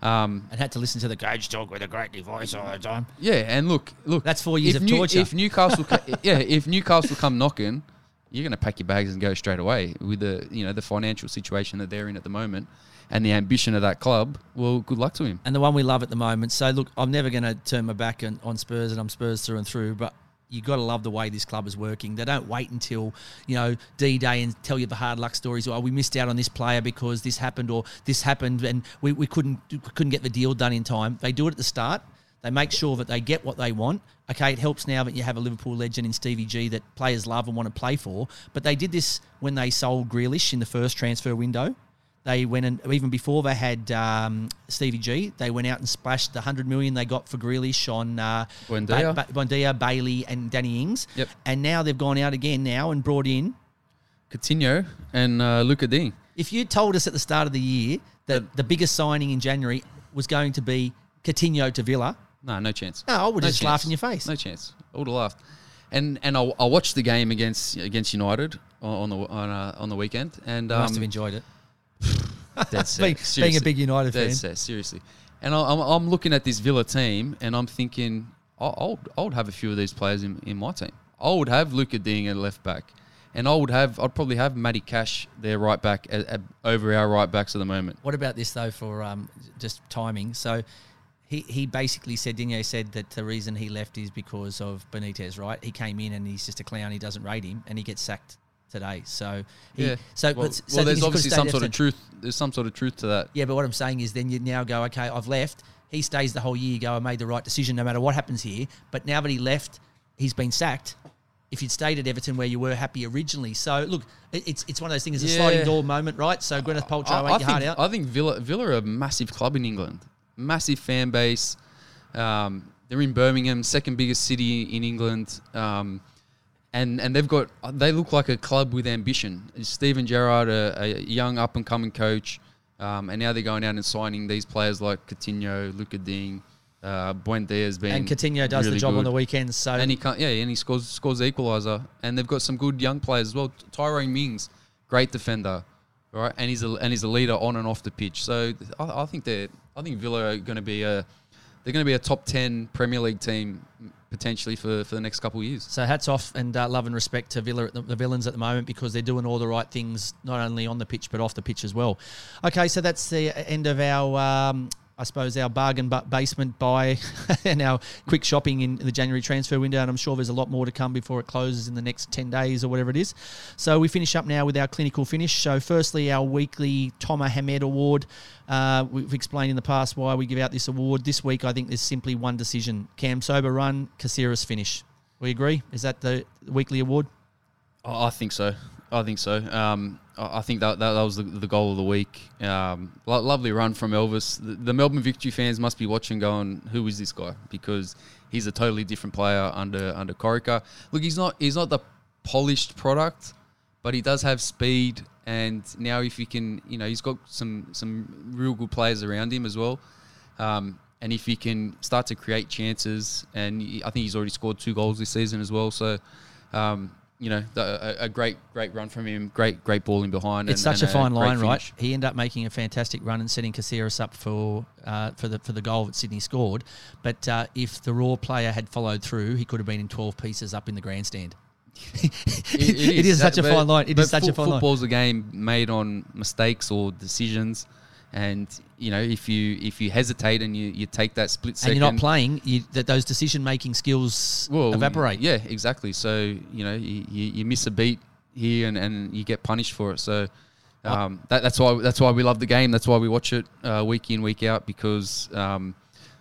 Um, and had to listen to the coach talk with a great voice all the time. yeah, and look look That's four years of New- torture. If Newcastle yeah if Newcastle come knocking, you're going to pack your bags and go straight away with the you know the financial situation that they're in at the moment and the ambition of that club. Well, good luck to him. And the one we love at the moment. So, look, I'm never going to turn my back on, on Spurs, and I'm Spurs through and through, but you've got to love the way this club is working. They don't wait until, you know, D Day and tell you the hard luck stories. Or oh, we missed out on this player because this happened, or this happened, and we, we couldn't couldn't get the deal done in time. They do it at the start. They make sure that they get what they want. Okay, it helps now that you have a Liverpool legend in Stevie G that players love and want to play for. But they did this when they sold Grealish in the first transfer window. They went and even before they had um, Stevie G, they went out and splashed the hundred million they got for Grealish on uh, Buendia. ba- Buendia, Bailey, and Danny Ings. Yep. And now they've gone out again now and brought in. Coutinho and uh, Lucas Digne. If you told us at the start of the year that the biggest signing in January was going to be Coutinho to Villa, No, no chance. no, I would No just laugh in your face. No chance. I would have laughed. And and I, I watched the game against against United on the on, uh, on the weekend and um, must have enjoyed it. Dead set. Being- being a big United dead fan. set, seriously. And I, I'm I'm looking at this Villa team and I'm thinking I, I would I would have a few of these players in, in my team. I would have Lucas Digne at left back, and I would have I'd probably have Matty Cash there right back at, at, over our right backs at the moment. What about this though for um, just timing? So he, he basically said Dino said that the reason he left is because of Benitez, right? He came in and he's just a clown. He doesn't rate him, and he gets sacked today. So he, Yeah. So well, but, so well the thing is there's obviously some sort of truth. There's some sort of truth to that. Yeah, but what I'm saying is then you now go, okay, I've left. He stays the whole year. You go, I made the right decision no matter what happens here. But now that he left, he's been sacked. If you'd stayed at Everton where you were happy originally, so look, it's it's one of those things. It's a Yeah. sliding door moment, right? So Gwyneth Paltrow, I, I your think, heart out. I think Villa Villa are a massive club in England, massive fan base. Um, they're in Birmingham, second biggest city in England. Um, and and they've got they look like a club with ambition. Steven Gerrard, a, a young up and coming coach, um, and now they're going out and signing these players like Coutinho, Lucas Digne, uh, Buendia has been and Coutinho does really the job on the weekends. So and he can't, yeah, and he scores scores the equaliser, and they've got some good young players as well. Tyrone Mings, great defender, right, and he's a and he's a leader on and off the pitch. So I, I think they're I think Villa are going to be a they're going to be a top ten Premier League team potentially for, for the next couple of years. So hats off and uh, love and respect to Villa, the, the villains at the moment because they're doing all the right things, not only on the pitch but off the pitch as well. Okay, so that's the end of our. Um, I suppose our bargain basement buy and our quick shopping in the January transfer window, and I'm sure there's a lot more to come before it closes in the next 10 days or whatever it is. So we finish up now with our clinical finish. So firstly, our weekly Thomas Hamed Award. Uh, we've explained in the past why we give out this award. This week, I think there's simply one decision: Kamsoba run, Caceres finish. We agree? Is that the weekly award? I think so. I think so. Um, I I think that, that, that was the, the goal of the week. Um, lo- lovely run from Elvis. The, the Melbourne Victory fans must be watching, going, "Who is this guy?" Because he's a totally different player under under Corica. Look, he's not he's not the polished product, but he does have speed. And now, if he can, you know, he's got some some real good players around him as well. Um, and if he can start to create chances, and he- I think he's already scored two goals this season as well. So, um, you know, the, a, a great great run from him, great great ball in behind. It's and- such a fine great line, right? He ended up making a fantastic run and setting Caceres up for uh, for the for the goal that Sydney scored. But uh, if the Roar player had followed through, he could have been in twelve pieces up in the grandstand. it is, such a But- fine line. It is is such a foot- fine line. Football's a game made on mistakes or decisions, and you know if you if you hesitate and you, you take that split second, And you're not playing, you, that those decision making skills well, evaporate. Yeah, exactly. So you know you, you, you miss a beat here and, and you get punished for it. So. Um, that, that's why that's why we love the game. That's why we watch it uh, week in week out because um,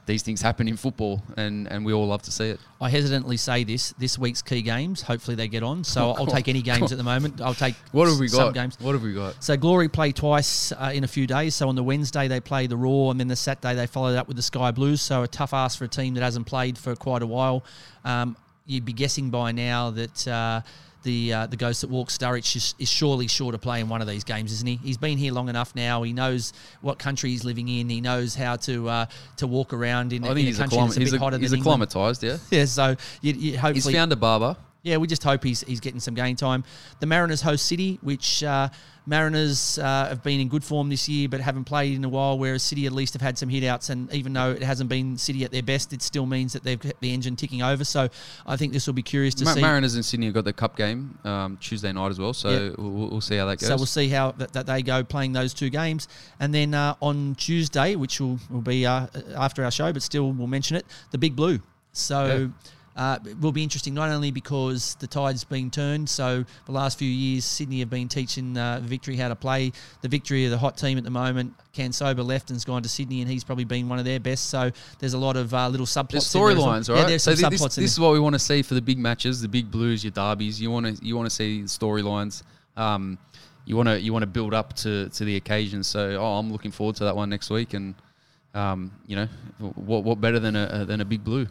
these things happen in football and, and we all love to see it. I hesitantly say this: this week's key games. Hopefully they get on. So Oh, I'll take any games at the moment. I'll take What have we some got? games. What have we got? So Glory play twice uh, in a few days. So on the Wednesday they play the Roar, and then the Saturday they followed up with the Sky Blues. So a tough ask for a team that hasn't played for quite a while. Um, you'd be guessing by now that. Uh, the, uh, the ghost that walks Sturridge is, is surely sure to play in one of these games, isn't he? He's been here long enough now. He knows what country he's living in. He knows how to uh, to walk around in, I think a he's a, country clim- that's a he's bit hotter he's than a England. acclimatized, yeah. Yeah, so you, you He's found a barber. Yeah, we just hope he's he's getting some game time. The Mariners host City, which uh, Mariners uh, have been in good form this year, but haven't played in a while. Whereas City at least have had some hitouts, and even though it hasn't been City at their best, it still means that they've got the engine ticking over. So I think this will be curious to Ma- see. Mariners in Sydney have got the cup game um, Tuesday night as well, so we'll, we'll see how that goes. So we'll see how that, that they go playing those two games, and then uh, on Tuesday, which will will be uh, after our show, but still we'll mention it, the Big Blue. So. Uh, it will be interesting not only because the tide's been turned. So the last few years, Sydney have been teaching uh, Victory how to play. The Victory are the hot team at the moment. Kamsoba left and's gone to Sydney, and he's probably been one of their best. So there's a lot of uh, little subplots. There's in there well. storylines, right? Yeah, there's so some thi- subplots this, this is what we want to see for the big matches, the big blues, your derbies. You want to you want to see storylines. Um, you want to you want to build up to, to the occasion. So oh, I'm looking forward to that one next week, and um, you know what what better than a than a big blue.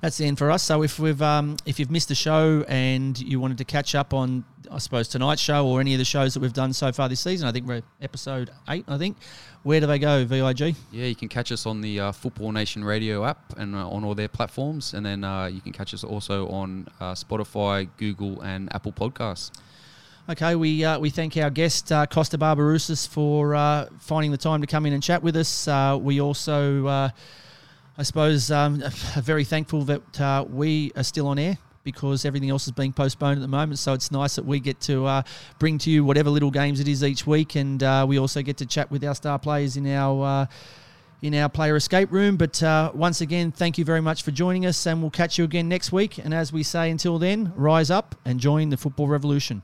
That's the end for us. So if we've um, if you've missed the show and you wanted to catch up on, I suppose tonight's show or any of the shows that we've done so far this season, I think we're episode eight. I think. Where do they go? Vig. Yeah, you can catch us on the uh, Football Nation Radio app and uh, on all their platforms, and then uh, you can catch us also on uh, Spotify, Google, and Apple Podcasts. Okay, we uh, we thank our guest uh, Costa Barbarouses for uh, finding the time to come in and chat with us. Uh, we also, uh, I suppose, um, very thankful that uh, we are still on air because everything else is being postponed at the moment. So it's nice that we get to uh, bring to you whatever little games it is each week, and uh, we also get to chat with our star players in our. Uh, in our player escape room. But uh, once again, thank you very much for joining us, and we'll catch you again next week. And as we say, until then, rise up and join the football revolution.